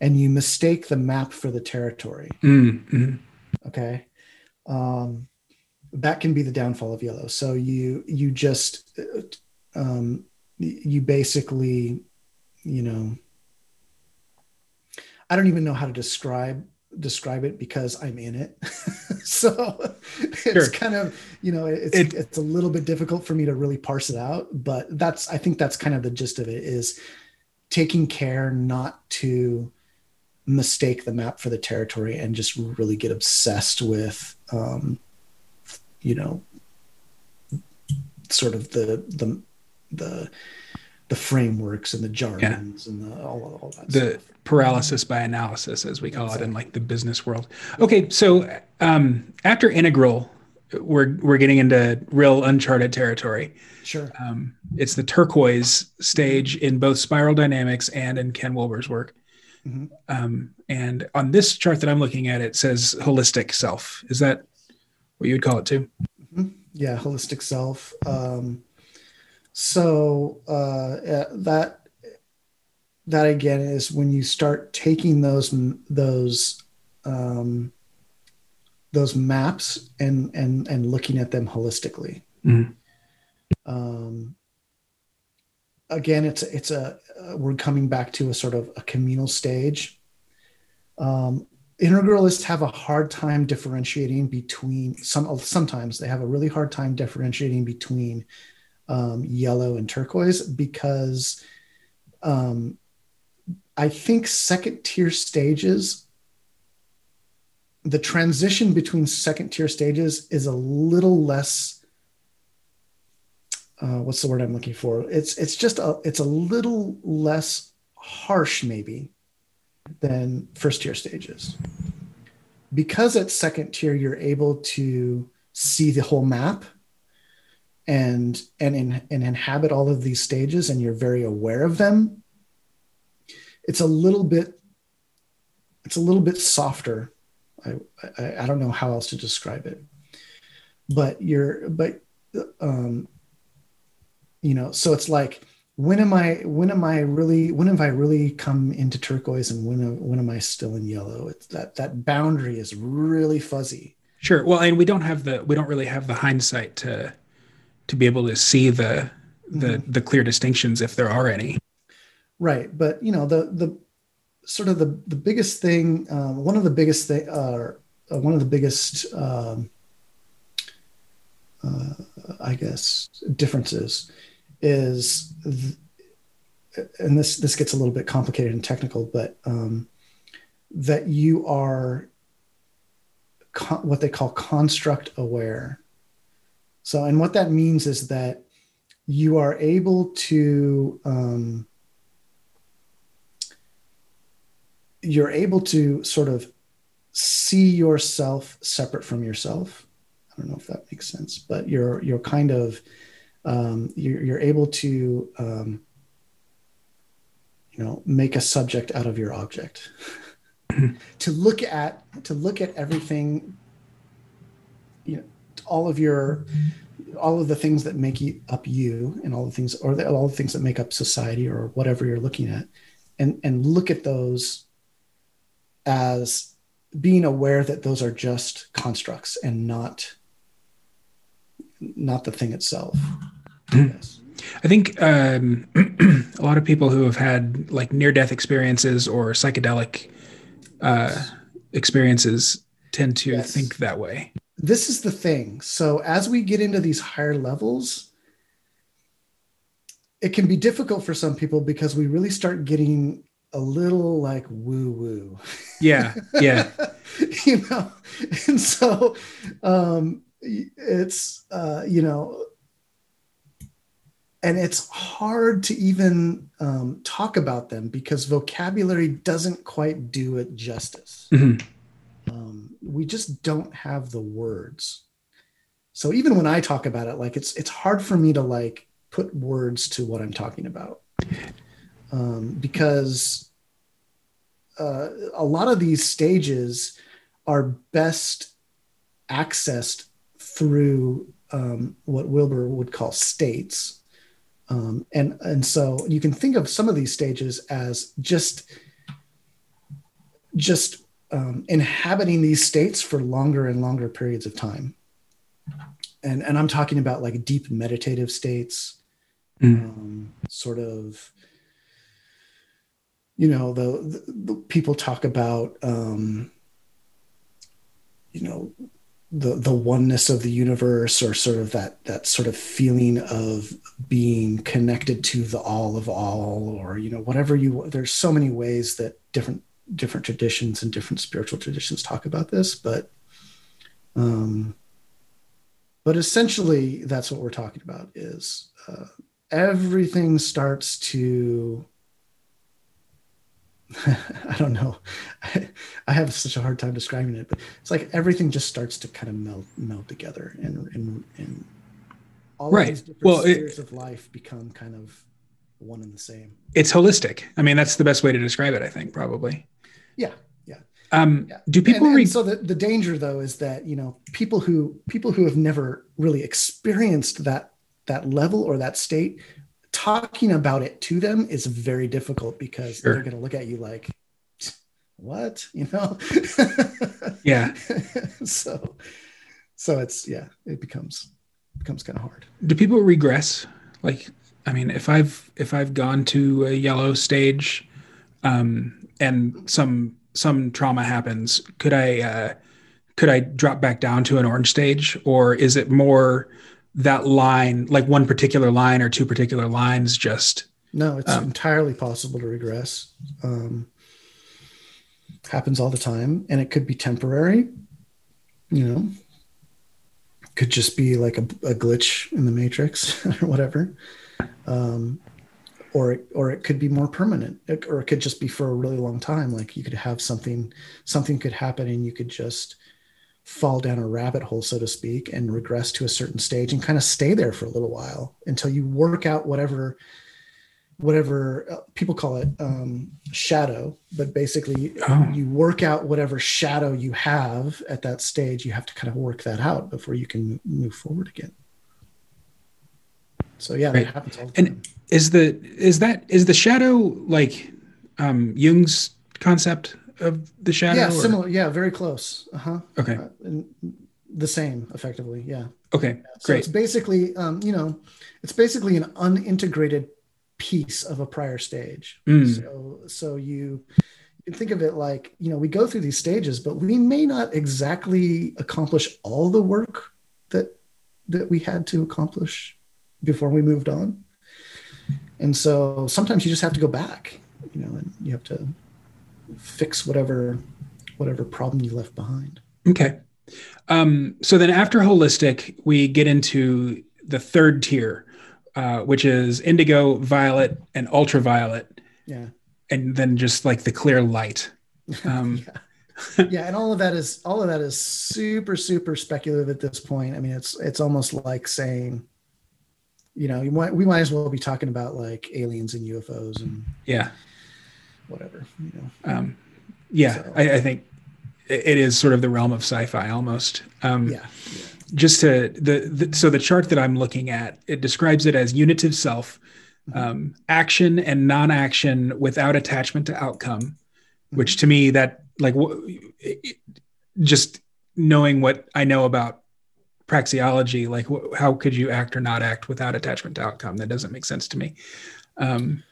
and you mistake the map for the territory. Mm, mhm. okay? Um, that can be the downfall of yellow. So you you just um, you basically you know i don't even know how to describe describe it because i'm in it <laughs> so it's Sure. kind of you know it's It- it's a little bit difficult for me to really parse it out but that's i think that's kind of the gist of it is taking care not to mistake the map for the territory and just really get obsessed with um, you know sort of the the the the frameworks and the jargons and the, all, all that the stuff. paralysis by analysis as we call it in like the business world. Okay so um, after integral we're we're getting into real uncharted territory. Sure. Um, it's the turquoise stage in both spiral dynamics and in ken wilber's work. Mhm. um, and on this chart that i'm looking at it says holistic self. Is that what you would call it too? Yeah holistic self. Um so uh uh, that that again is when you start taking those those um those maps and and and looking at them holistically Mhm. um again it's it's a uh, we're coming back to a sort of a communal stage um integralists have a hard time differentiating between some sometimes they have a really hard time differentiating between um, yellow and turquoise because um, i think second tier stages the transition between second tier stages is a little less uh, what's the word i'm looking for it's it's just a it's a little less harsh maybe than first tier stages. Because at second tier, you're able to see the whole map and and in, and inhabit all of these stages, and you're very aware of them. It's a little bit it's a little bit softer. I I, I don't know how else to describe it, but you're but um, you know, so it's like when am I when am I really when have I really come into turquoise and when when am I still in yellow? It's that that boundary is really fuzzy. sure well and we don't have the we don't really have the hindsight to to be able to see the the the clear distinctions if there are any Right, but you know the the sort of the the biggest thing, um, one of the biggest thing, uh, uh, one of the biggest, um, uh, I guess, differences is, th- and this this gets a little bit complicated and technical, but um, that you are con- what they call construct aware. So, and what that means is that you are able to um, you're able to sort of see yourself separate from yourself. I don't know if that makes sense, but you're you're kind of um, you're, you're able to um, you know make a subject out of your object. <clears throat> to look at to look at everything, all of your all of the things that make you, up you and all the things or the, all the things that make up society or whatever you're looking at and and look at those as being aware that those are just constructs and not not the thing itself. Yes. I think um, <clears throat> a lot of people who have had like near death experiences or psychedelic uh, experiences tend to Yes. think that way. This is the thing. So as we get into these higher levels, it can be difficult for some people because we really start getting a little like woo woo. Yeah, yeah, <laughs> you know, and so um, it's uh, you know, and it's hard to even um, talk about them because vocabulary doesn't quite do it justice. Mhm. We just don't have the words. So even when I talk about it, like it's it's hard for me to like put words to what I'm talking about um, because uh, a lot of these stages are best accessed through um, what Wilber would call states. Um, and and so you can think of some of these stages as just just um, inhabiting these states for longer and longer periods of time. And and I'm talking about like deep meditative states, Mm. um, sort of. You know the, the, the people talk about um, you know the the oneness of the universe or sort of that that sort of feeling of being connected to the all of all or you know whatever you there's so many ways that different different traditions and different spiritual traditions talk about this but um but essentially that's what we're talking about is uh, everything starts to <laughs> I don't know. I, I have such a hard time describing it, but it's like everything just starts to kind of melt melt together, and and and all Right. of these different Well, it- spheres of life become kind of one and the same. It's holistic. I mean, that's the best way to describe it. I think probably. Yeah, yeah. Um, Yeah. Do people and, and so the, the danger though is that you know people who people who have never really experienced that that level or that state talking about it to them is very difficult because Sure. they're going to look at you like what <laughs> you know Yeah. <laughs> so so it's yeah it becomes becomes kind of hard do people regress like i mean if i've if i've gone to a yellow stage um and some some trauma happens could i uh could i drop back down to an orange stage? Or is it more that line like one particular line or two particular lines just no it's Um, entirely possible to regress. Um happens all the time and it could be temporary you know? Could just be like a, a glitch in the matrix <laughs> or whatever. Um or it, or it could be more permanent. Or it could just be for a really long time. Like you could have something something could happen and you could just fall down a rabbit hole so to speak and regress to a certain stage and kind of stay there for a little while until you work out whatever whatever uh, people call it um, shadow. But basically Oh. you work out whatever shadow you have at that stage. You have to kind of work that out before you can move forward again so yeah Right. that happens all the And- time. is the is that is the shadow like um jung's concept of the shadow yeah or- similar yeah very close. Uh-huh. Okay. Uh, the same effectively yeah. Okay so great. it's basically um, you know it's basically an unintegrated piece of a prior stage. Mm. so so you think of it like you know we go through these stages but we may not exactly accomplish all the work that that we had to accomplish before we moved on. And so sometimes you just have to go back you know and you have to fix whatever whatever problem you left behind. Okay. Um, so then after holistic, we get into the third tier, uh, which is indigo, violet, and ultraviolet, yeah. And then just like the clear light. <laughs> Um, yeah. And all of that is all of that is super super speculative at this point. I mean it's it's almost like saying you know you might, we might as well be talking about like aliens and ufos and yeah. whatever you know Um, yeah. So- I, I think it is sort of the realm of sci-fi almost. Um, yeah, yeah. just to the, the so the chart that i'm looking at it describes it as unitive self um, action and non-action without attachment to outcome which to me that like it- it- just knowing what i know about praxeology like wh- how could you act or not act without attachment to outcome? That doesn't make sense to me. Um,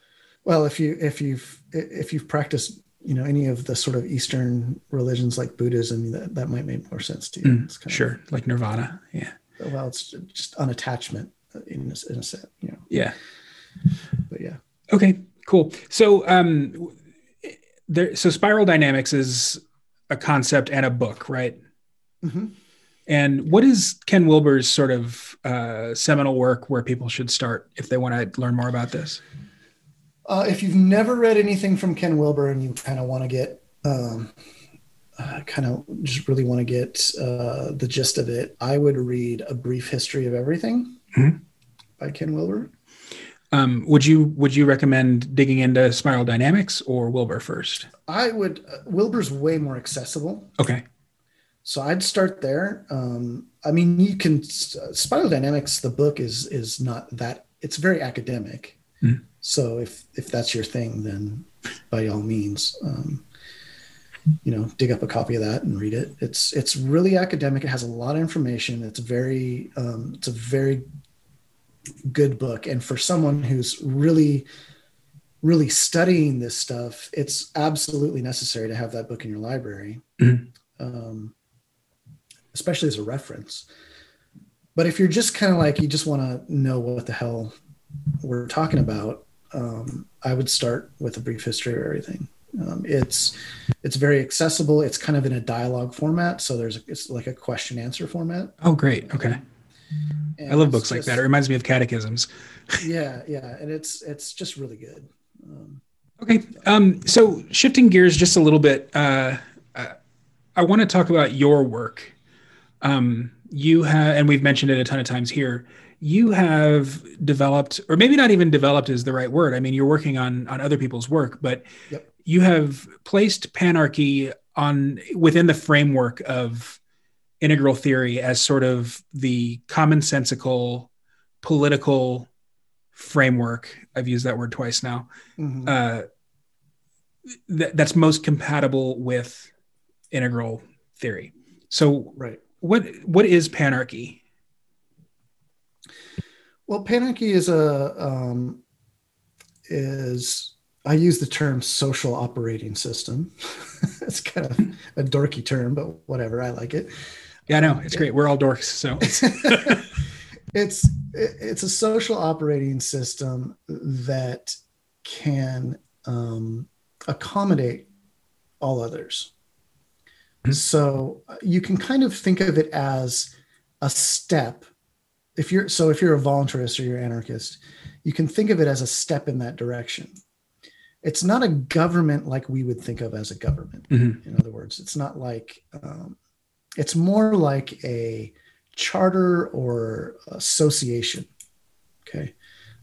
well if you if you've if you've practiced you know any of the sort of eastern religions like buddhism that, that might make more sense to you. Mm, sure of, like nirvana yeah. Well it's just unattachment in a, in a sense you know. Yeah. But yeah. Okay cool. So um there so spiral dynamics is a concept and a book right? Mm-hmm. And what is ken wilber's sort of uh, seminal work where people should start if they want to learn more about this uh, if you've never read anything from ken wilber and you kind of want to get um, uh, kind of just really want to get uh, the gist of it i would read a brief history of everything mm-hmm. by ken wilber um, would you would you recommend digging into spiral dynamics or Wilber first? I would. Uh, Wilber's way more accessible. Okay. So I'd start there. Um, I mean, you can uh, spiral dynamics. The book is is not that. It's very academic. Mm. So if if that's your thing, then by all means, um, you know, dig up a copy of that and read it. It's it's really academic. It has a lot of information. It's very um, it's a very good book. And for someone who's really, really studying this stuff, it's absolutely necessary to have that book in your library, mm-hmm. um, especially as a reference. But if you're just kind of like, you just want to know what the hell we're talking about, um, I would start with a brief history of everything. Um, it's it's very accessible. It's kind of in a dialogue format, so there's it's like a question answer format. Oh, great. Okay. And I love books just, like that. It reminds me of catechisms. <laughs> yeah, yeah, and it's it's just really good. Um, okay, um, so shifting gears just a little bit, uh, uh, I want to talk about your work. Um, you have, and we've mentioned it a ton of times here. You have developed, or maybe not even developed is the right word. I mean, you're working on on other people's work, but yep. you have placed panarchy on within the framework of integral theory as sort of the commonsensical political framework i've used that word twice now mm-hmm. uh, th- that's most compatible with integral theory so right what what is panarchy well panarchy is a um, is I use the term social operating system. <laughs> it's kind of a dorky term, but whatever. I like it. Yeah, I know it's great. We're all dorks, so <laughs> it's it's a social operating system that can um, accommodate all others. So uh, you can kind of think of it as a step. If you're so, if you're a voluntarist or you're anarchist, you can think of it as a step in that direction. It's not a government like we would think of as a government. Mm-hmm. In other words, it's not like um, it's more like a charter or association, okay,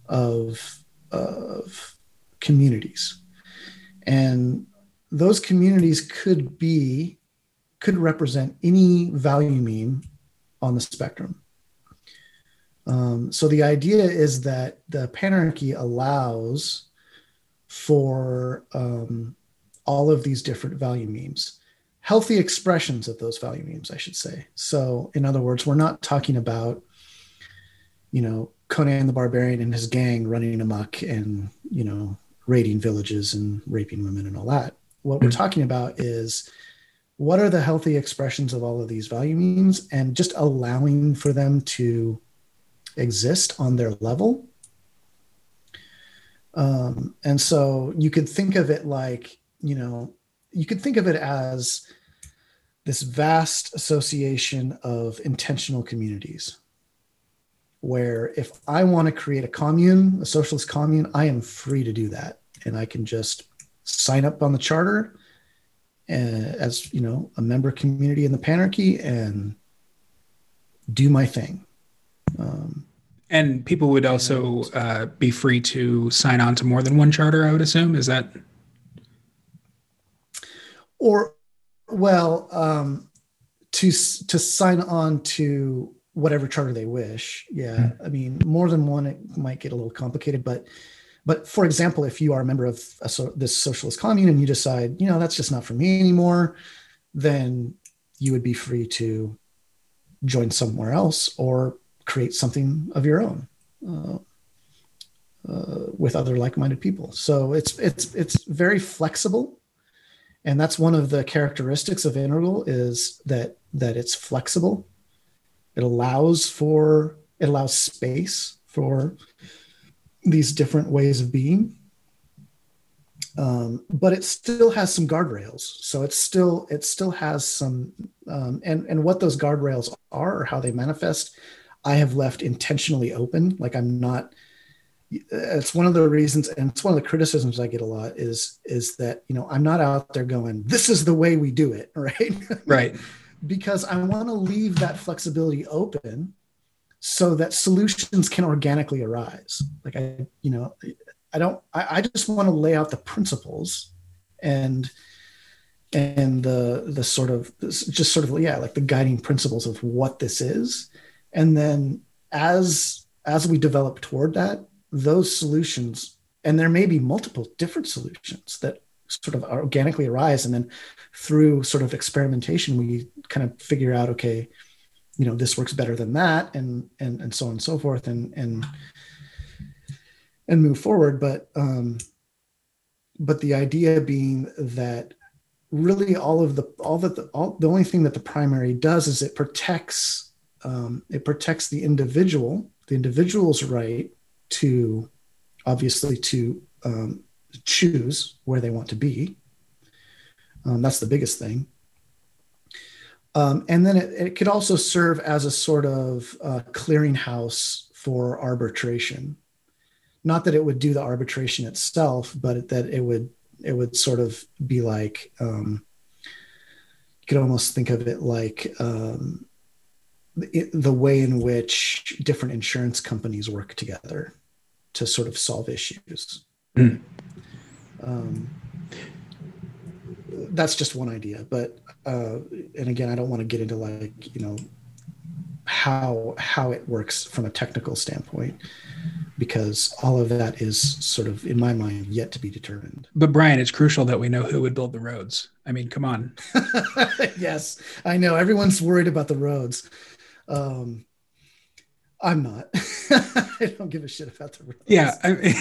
of, of communities. And those communities could be, could represent any value meme on the spectrum. Um, so the idea is that the panarchy allows for um, all of these different value memes healthy expressions of those value memes, I should say. So, in other words, we're not talking about, you know, Conan the Barbarian and his gang running amok and, you know, raiding villages and raping women and all that. What we're mm-hmm. talking about is what are the healthy expressions of all of these value memes and just allowing for them to exist on their level. Um, and so you could think of it like, you know, you could think of it as this vast association of intentional communities where if I want to create a commune, a socialist commune, I am free to do that. And I can just sign up on the charter as you know, a member community in the panarchy and do my thing. Um, and people would also uh, be free to sign on to more than one charter, I would assume. Is that? Or well, um, to to sign on to whatever charter they wish. Yeah, mm-hmm. I mean, more than one, it might get a little complicated. But but for example, if you are a member of a, so, this socialist commune and you decide, you know, that's just not for me anymore, then you would be free to join somewhere else or create something of your own uh, uh, with other like-minded people. So it's it's it's very flexible, and that's one of the characteristics of Integral is that that it's flexible. It allows for it allows space for these different ways of being. Um, but it still has some guardrails. So it's still it still has some um, and and what those guardrails are or how they manifest i have left intentionally open. Like i'm not it's one of the reasons and it's one of the criticisms i get a lot is is that you know i'm not out there going this is the way we do it <laughs> right? Right. Because i want to leave that flexibility open so that solutions can organically arise like i you know I don't. I, I just want to lay out the principles, and and the the sort of just sort of yeah like the guiding principles of what this is, and then as as we develop toward that, those solutions, and there may be multiple different solutions that sort of organically arise, and then through sort of experimentation, we kind of figure out okay, you know this works better than that, and and and so on and so forth, and and and move forward. But um, but the idea being that really all of the all that the, all, the only thing that the primary does is it protects um, it protects the individual the individual's right to obviously to um, choose where they want to be um, that's the biggest thing um, and then it, it, could also serve as a sort of uh, clearinghouse for arbitration not that it would do the arbitration itself, but that it would it would sort of be like um, you could almost think of it like um, it, the way in which different insurance companies work together to sort of solve issues. Mm. Um, that's just one idea, but uh, and again, I don't want to get into like you know how how it works from a technical standpoint because all of that is sort of in my mind yet to be determined. But Bryan it's crucial that we know who would build the roads. I mean come on. <laughs> Yes i know. Everyone's worried about the roads. Um, i'm not. <laughs> I don't give a shit about the roads. Yeah I mean,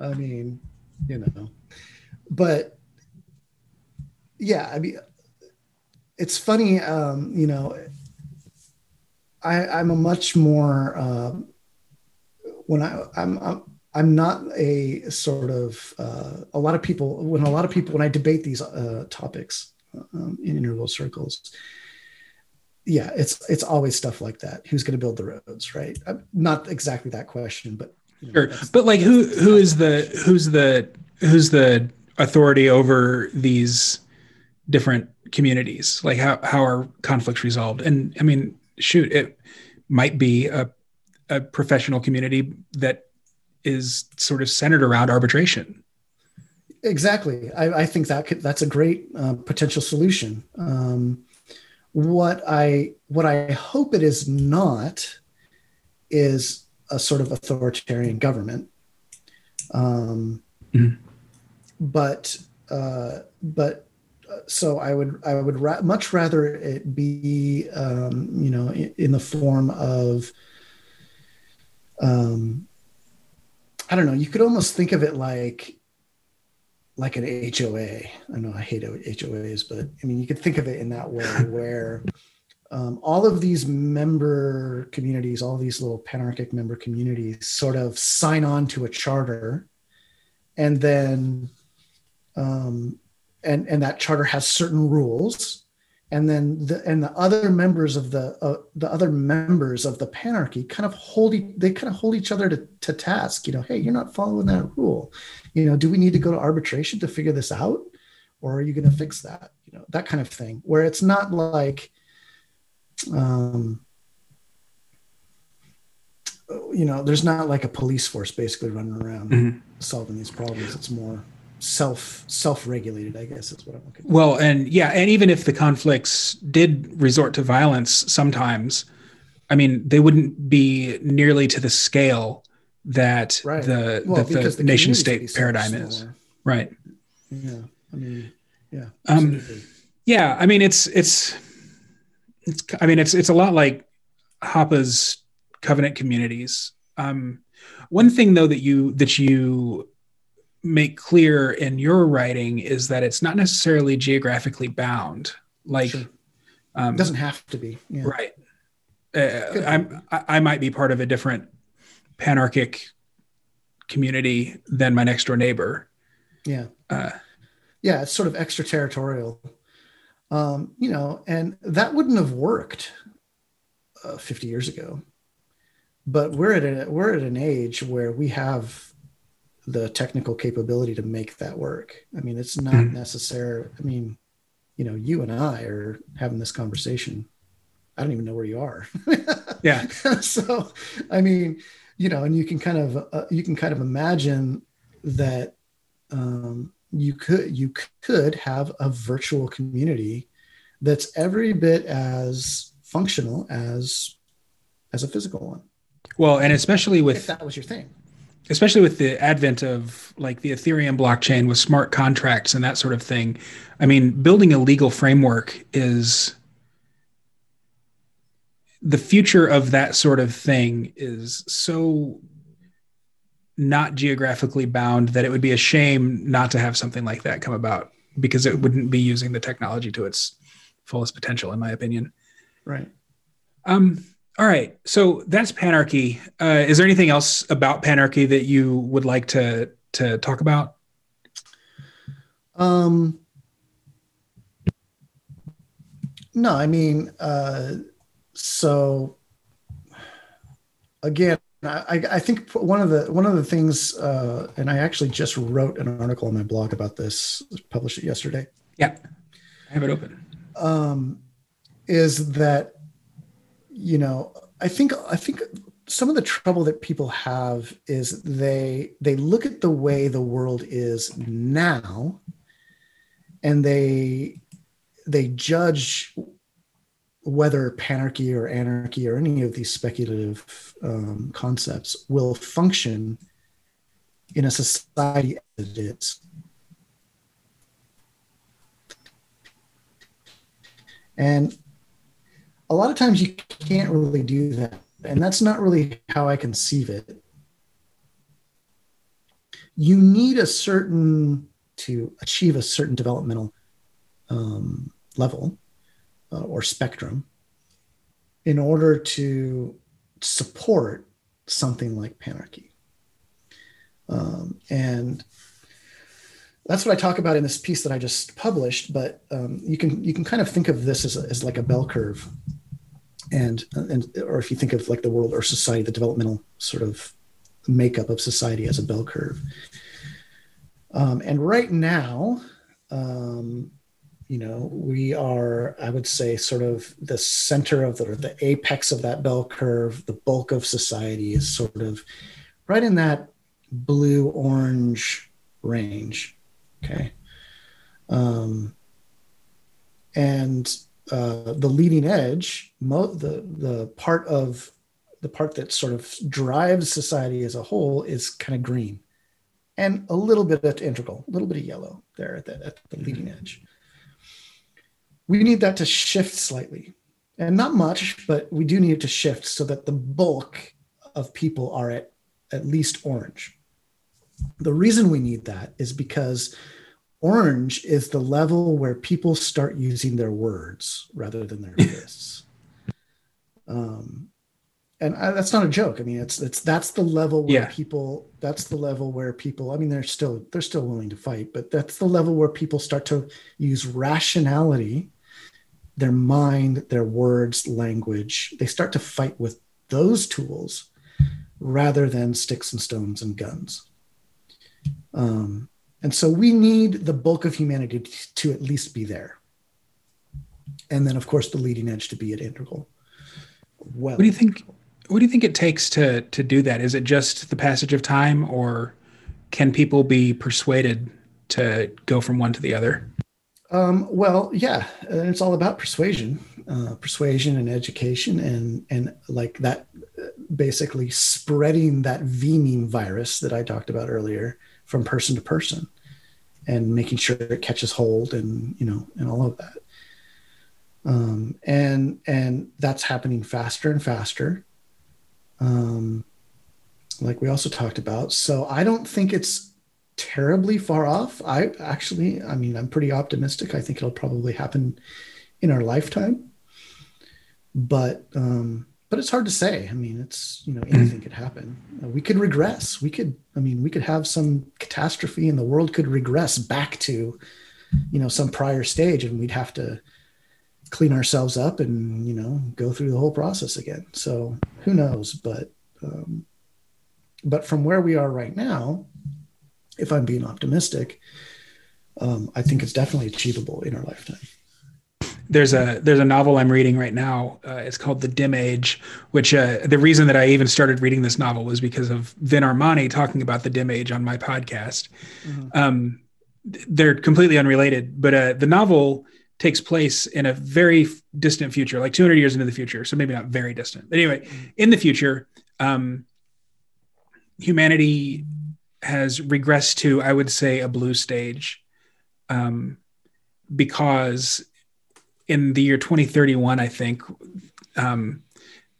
<laughs> I mean you know. But yeah i mean it's funny um, you know I, I'm a much more uh, when I I'm, I'm I'm not a sort of uh, a lot of people when a lot of people when I debate these uh, topics um, in integral circles. Yeah, it's it's always stuff like that. Who's going to build the roads, right? Uh, not exactly that question, but you know, sure. But like, who who is the who's the who's the authority over these different communities? Like, how how are conflicts resolved? And I mean, shoot, it might be a, a professional community that is sort of centered around arbitration. Exactly. I, I think that could, that's a great uh, potential solution. Um, what I what I hope it is not is a sort of authoritarian government. Um, mm-hmm. But uh, but so I would I would ra- much rather it be um, you know in, in, the form of um, I don't know. You could almost think of it like like an HOA. I know I hate HOAs, but I mean you could think of it in that way <laughs> where um, all of these member communities, all these little panarchic member communities, sort of sign on to a charter, and then um, and and that charter has certain rules. And then the and the other members of the uh, the other members of the panarchy kind of hold they kind of hold each other to, to task you know hey you're not following that rule. You know do we need to go to arbitration to figure this out? Or are you going to fix that? You know that kind of thing. Where it's not like um you know there's not like a police force basically running around mm-hmm. solving these problems. It's more self self regulated i guess is what i'm looking for. Well and yeah and even if the conflicts did resort to violence sometimes i mean they wouldn't be nearly to the scale that right. the well, that the, the nation state paradigm is. right. Yeah i mean yeah um yeah i mean it's it's it's, I mean, it's it's a lot like Hoppe's covenant communities. Um, one thing though that you that you make clear in your writing is that it's not necessarily geographically bound. Like, sure. um, it doesn't have to be. Yeah. Right. Uh, I'm, I might be part of a different panarchic community than my next door neighbor. Yeah. Uh, yeah, it's sort of extraterritorial. Um, you know, and that wouldn't have worked uh, 50 years ago. But we're at a, we're at an age where we have the technical capability to make that work. I mean, it's not mm-hmm. necessary. I mean, you know, you and I are having this conversation. I don't even know where you are. <laughs> yeah. so, I mean, you know, and you can kind of uh, you can kind of imagine that um, you could you could have a virtual community that's every bit as functional as as a physical one. Well, and especially with if that was your thing. Especially with the advent of like the Ethereum blockchain with smart contracts and that sort of thing. I mean, building a legal framework is the future of that sort of thing is so not geographically bound that it would be a shame not to have something like that come about because it wouldn't be using the technology to its fullest potential in my opinion right um all right so that's panarchy. Uh, is there anything else about panarchy that you would like to to talk about? Um no i mean uh so again I, I think one of the one of the things uh, and i actually just wrote an article on my blog about this published it yesterday. Yeah i have it open. Um, is that you know i think i think some of the trouble that people have is they they look at the way the world is now and they they judge whether panarchy or anarchy or any of these speculative um, concepts will function in a society as it is. And a lot of times you can't really do that. And that's not really how I conceive it. You need a certain, to achieve a certain developmental um, level, uh, or spectrum in order to support something like panarchy. Um, and that's what I talk about in this piece that I just published. But um, you can you can kind of think of this as, a, as like a bell curve, and and or if you think of like the world or society, the developmental sort of makeup of society as a bell curve. Um, and right now, um, you know we are i would say sort of the center of the the apex of that bell curve the bulk of society is sort of right in that blue orange range okay um, and uh, the leading edge mo- the the part of the part that sort of drives society as a whole is kind of green and a little bit of integral a little bit of yellow there at the, at the leading edge. We need that to shift slightly and not much but we do need it to shift so that the bulk of people are at at least orange. The reason we need that is because orange is the level where people start using their words rather than their <laughs> fists um, and I, that's not a joke i mean it's it's that's the level where yeah. people that's the level where people i mean they're still they're still willing to fight but that's the level where people start to use rationality their mind, their words, language. They start to fight with those tools rather than sticks and stones and guns. Um, and so we need the bulk of humanity to at least be there. And then, of course, the leading edge to be at integral. Well, what do you think? What do you think it takes to to do that? Is it just the passage of time, or can people be persuaded to go from one to the other? Um, well, yeah, it's all about persuasion, uh, persuasion and education, and and like that, basically spreading that V-meme virus that I talked about earlier from person to person, and making sure it catches hold, and you know, and all of that. um, and and that's happening faster and faster. Um, like we also talked about. So I don't think it's terribly far off. I actually, I mean, I'm pretty optimistic. I think it'll probably happen in our lifetime. But um, but it's hard to say. I mean, it's you know anything could happen. We could regress. We could. I mean, we could have some catastrophe, and the world could regress back to you know some prior stage, and we'd have to clean ourselves up and you know go through the whole process again. So who knows? But um, but from where we are right now, if I'm being optimistic, um, I think it's definitely achievable in our lifetime. There's a there's a novel I'm reading right now. Uh, it's called The Dim Age, which uh, the reason that I even started reading this novel was because of Vin Armani talking about the Dim Age on my podcast. Mm-hmm. Um, they're completely unrelated, but uh, the novel takes place in a very distant future, like 200 years into the future. So maybe not very distant. But anyway, mm-hmm. in the future, um, humanity has regressed to, I would say, a blue stage, um, because in the year 2031, I think um,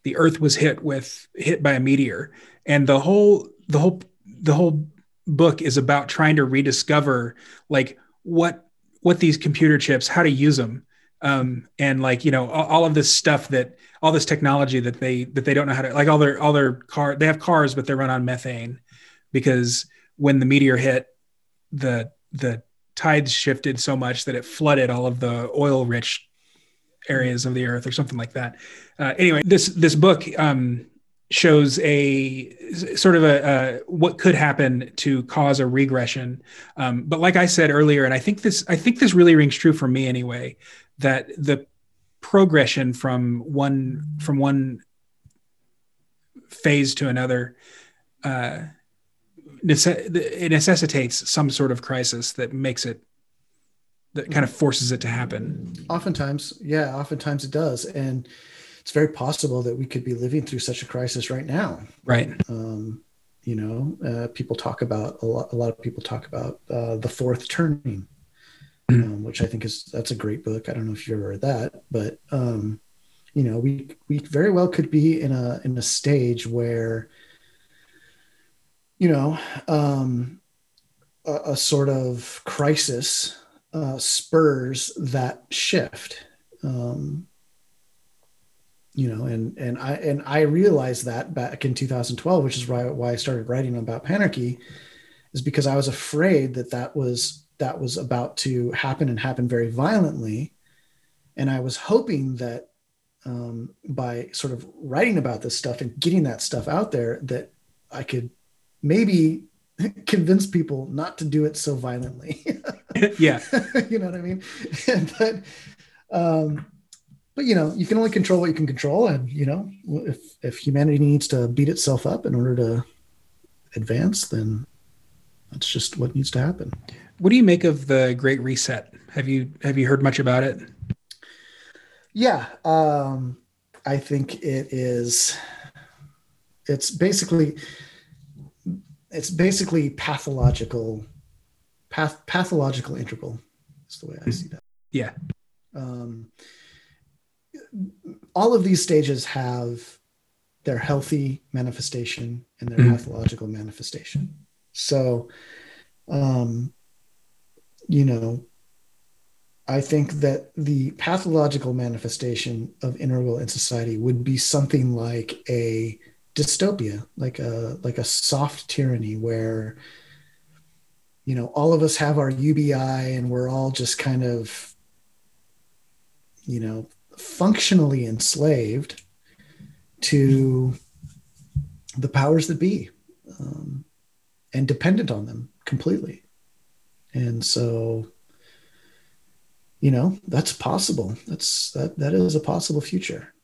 the Earth was hit with hit by a meteor, and the whole the whole the whole book is about trying to rediscover like what what these computer chips, how to use them, um, and like you know all, all of this stuff that all this technology that they that they don't know how to like all their all their car they have cars but they run on methane because when the meteor hit the the tides shifted so much that it flooded all of the oil rich areas of the earth or something like that. Uh, anyway this this book um, shows a sort of a, a, what could happen to cause a regression. Um, but like i said earlier and i think this i think this really rings true for me anyway that the progression from one from one phase to another uh, it necessitates some sort of crisis that makes it that kind of forces it to happen oftentimes yeah oftentimes it does and it's very possible that we could be living through such a crisis right now right um, you know uh, people talk about a lot, a lot of people talk about uh, the fourth turning mm. um, which I think is that's a great book. I don't know if you've ever read that, but um, you know, we we very well could be in a in a stage where you know um, a, a sort of crisis uh, spurs that shift. Um, you know, and and I and I realized that back in 2012, which is why why I started writing about Panarchy, is because I was afraid that that was that was about to happen and happen very violently. And I was hoping that um, by sort of writing about this stuff and getting that stuff out there, that I could maybe <laughs> convince people not to do it so violently. <laughs> yeah. <laughs> you know what I mean? but, um, but you know, you can only control what you can control. And, you know, if, if humanity needs to beat itself up in order to advance, then that's just what needs to happen. What do you make of the Great Reset? Have you have you heard much about it? Yeah, um, I think it is. It's basically it's basically pathological, path, pathological integral. Is the way I see that. Yeah. Um, all of these stages have their healthy manifestation and their mm-hmm. pathological manifestation. So, um, you know, I think that the pathological manifestation of integral in society would be something like a dystopia, like a like a soft tyranny where you know all of us have our UBI and we're all just kind of you know functionally enslaved to the powers that be um, and dependent on them completely. And so, you know, that's possible. That's that that is a possible future.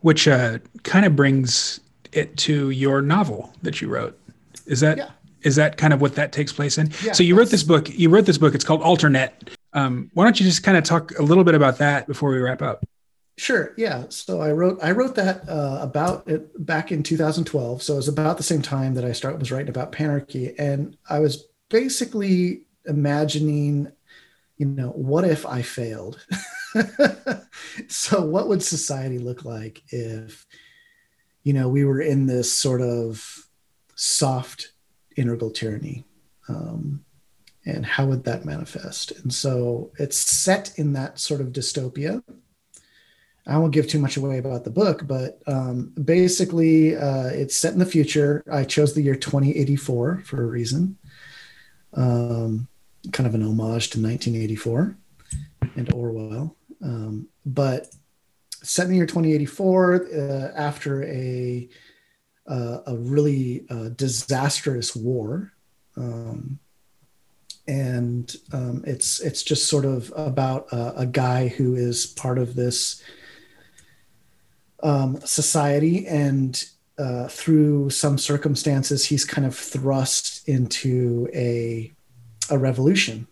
Which uh, kind of brings it to your novel that you wrote. Is that yeah. is that kind of what that takes place in? Yeah, so you wrote this book. You wrote this book. It's called Alternate. Um, why don't you just kind of talk a little bit about that before we wrap up? Sure. Yeah. So I wrote I wrote that uh, about it back in 2012. So it was about the same time that I started was writing about panarchy, and I was basically imagining, you know, what if I failed? <laughs> so, what would society look like if, you know, we were in this sort of soft integral tyranny? Um, and how would that manifest? And so it's set in that sort of dystopia. I won't give too much away about the book, but um, basically, uh, it's set in the future. I chose the year 2084 for a reason, um, kind of an homage to 1984 and Orwell. Um, but set in the year 2084 uh, after a uh, a really uh, disastrous war. Um, and um, it's it's just sort of about a, a guy who is part of this um, society, and uh, through some circumstances, he's kind of thrust into a a revolution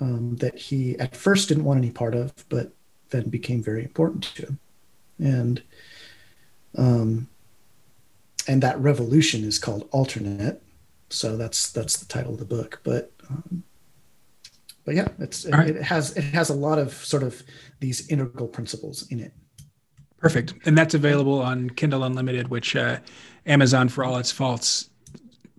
um, that he at first didn't want any part of, but then became very important to him, and um, and that revolution is called alternate. So that's that's the title of the book, but um, but yeah, it's it, right. it has it has a lot of sort of these integral principles in it. Perfect, and that's available on Kindle Unlimited, which uh, Amazon, for all its faults,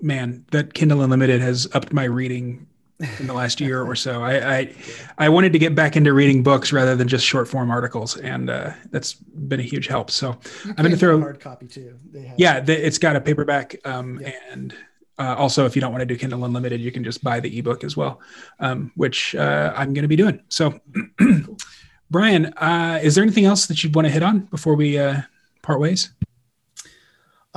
man, that Kindle Unlimited has upped my reading in the last year or so. I, I, I wanted to get back into reading books rather than just short form articles, and uh, that's been a huge help. So I'm going to throw a hard copy too. yeah, the, it's got a paperback, um, and uh, also if you don't want to do Kindle Unlimited, you can just buy the ebook as well, um, which uh, I'm going to be doing. So, <clears throat> Bryan, uh, is there anything else that you'd want to hit on before we uh, part ways?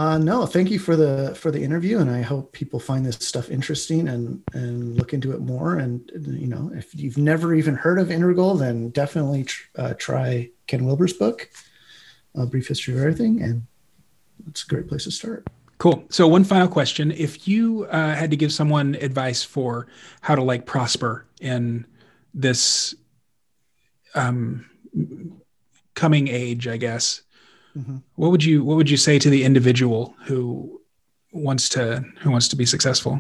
Uh, no, thank you for the for the interview, and I hope people find this stuff interesting and and look into it more. And you know, if you've never even heard of Integral, then definitely tr- uh, try Ken Wilber's book, A Brief History of Everything, and it's a great place to start. Cool. So one final question: If you uh, had to give someone advice for how to like prosper in this um, coming age, I guess Mm-hmm. What would you What would you say to the individual who wants to who wants to be successful?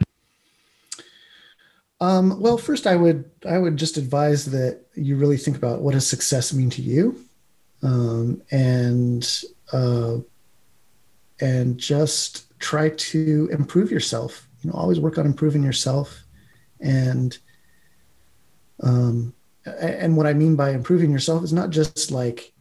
Um, well, first, I would I would just advise that you really think about what does success mean to you, um, and uh, and just try to improve yourself. You know, always work on improving yourself, and um, and what I mean by improving yourself is not just like,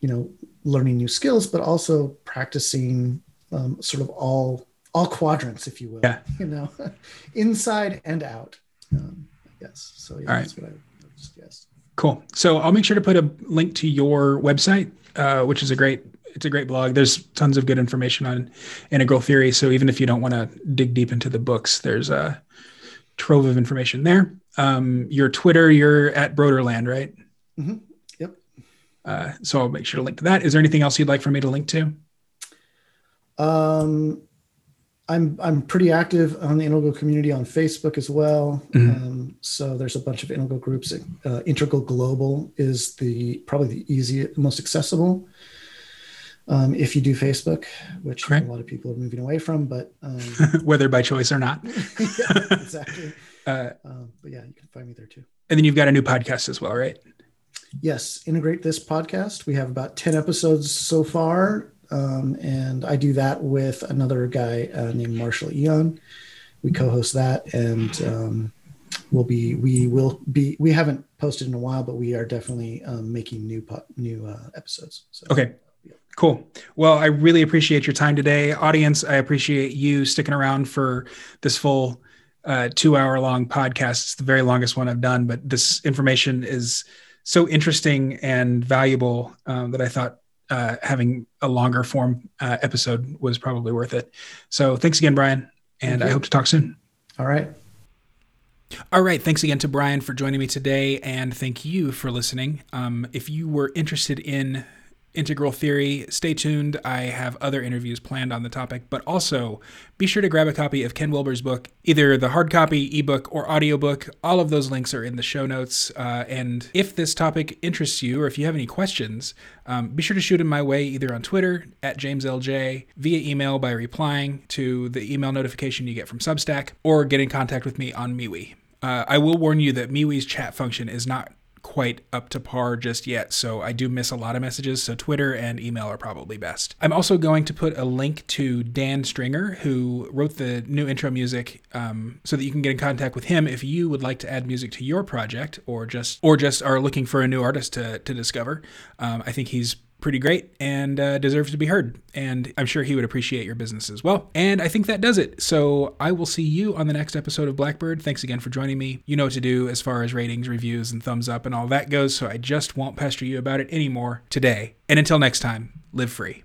you know, learning new skills, but also practicing um, sort of all all quadrants, if you will. Yeah. <laughs> You know, <laughs> inside and out. Um, yes. So yeah, all right. that's what I would suggest. Cool. So I'll make sure to put a link to your website, uh, which is a great it's a great blog. There's tons of good information on integral theory. So even if you don't want to dig deep into the books, there's a trove of information there. Um, your Twitter, you're at Broderland, right? Mm-hmm. Uh, so I'll make sure to link to that. Is there anything else you'd like for me to link to? Um, I'm I'm pretty active on the Integral community on Facebook as well. Mm-hmm. Um, so there's a bunch of Integral groups. Uh, Integral Global is the probably the easiest, most accessible. Um, if you do Facebook, which a lot of people are moving away from, but um, <laughs> whether by choice or not. <laughs> yeah, exactly. <laughs> Uh, um, but yeah, you can find me there too. And then you've got a new podcast as well, right? Yes, integrate this podcast. We have about 10 episodes so far. Um, and I do that with another guy uh, named Marshall Eon. We co-host that, and um, we'll be we will be we haven't posted in a while, but we are definitely um, making new po- new uh, episodes. So, okay, Cool. Well, I really appreciate your time today, audience. I appreciate you sticking around for this full uh, two hour long podcast. It's the very longest one I've done, but this information is so interesting and valuable um, that I thought uh, having a longer form uh, episode was probably worth it. So thanks again, Bryan, and I hope to talk soon. All right. All right. Thanks again to Bryan for joining me today, and thank you for listening. Um, if you were interested in integral theory. Stay tuned. I have other interviews planned on the topic, but also be sure to grab a copy of Ken Wilber's book, either the hard copy, ebook, or audiobook. All of those links are in the show notes. Uh, and if this topic interests you, or if you have any questions, um, be sure to shoot them my way either on Twitter at JamesLJ, via email by replying to the email notification you get from Substack, or get in contact with me on MeWe. Uh, I will warn you that MeWe's chat function is not quite up to par just yet, so I do miss a lot of messages. So Twitter and email are probably best. I'm also going to put a link to Dan Stringer, who wrote the new intro music, um, so that you can get in contact with him if you would like to add music to your project, or just or just are looking for a new artist to to discover. Um, I think he's pretty great and uh, deserves to be heard. And I'm sure he would appreciate your business as well. And I think that does it. So I will see you on the next episode of Blackbird. Thanks again for joining me. You know what to do as far as ratings, reviews, and thumbs up and all that goes. So I just won't pester you about it anymore today. And until next time, live free.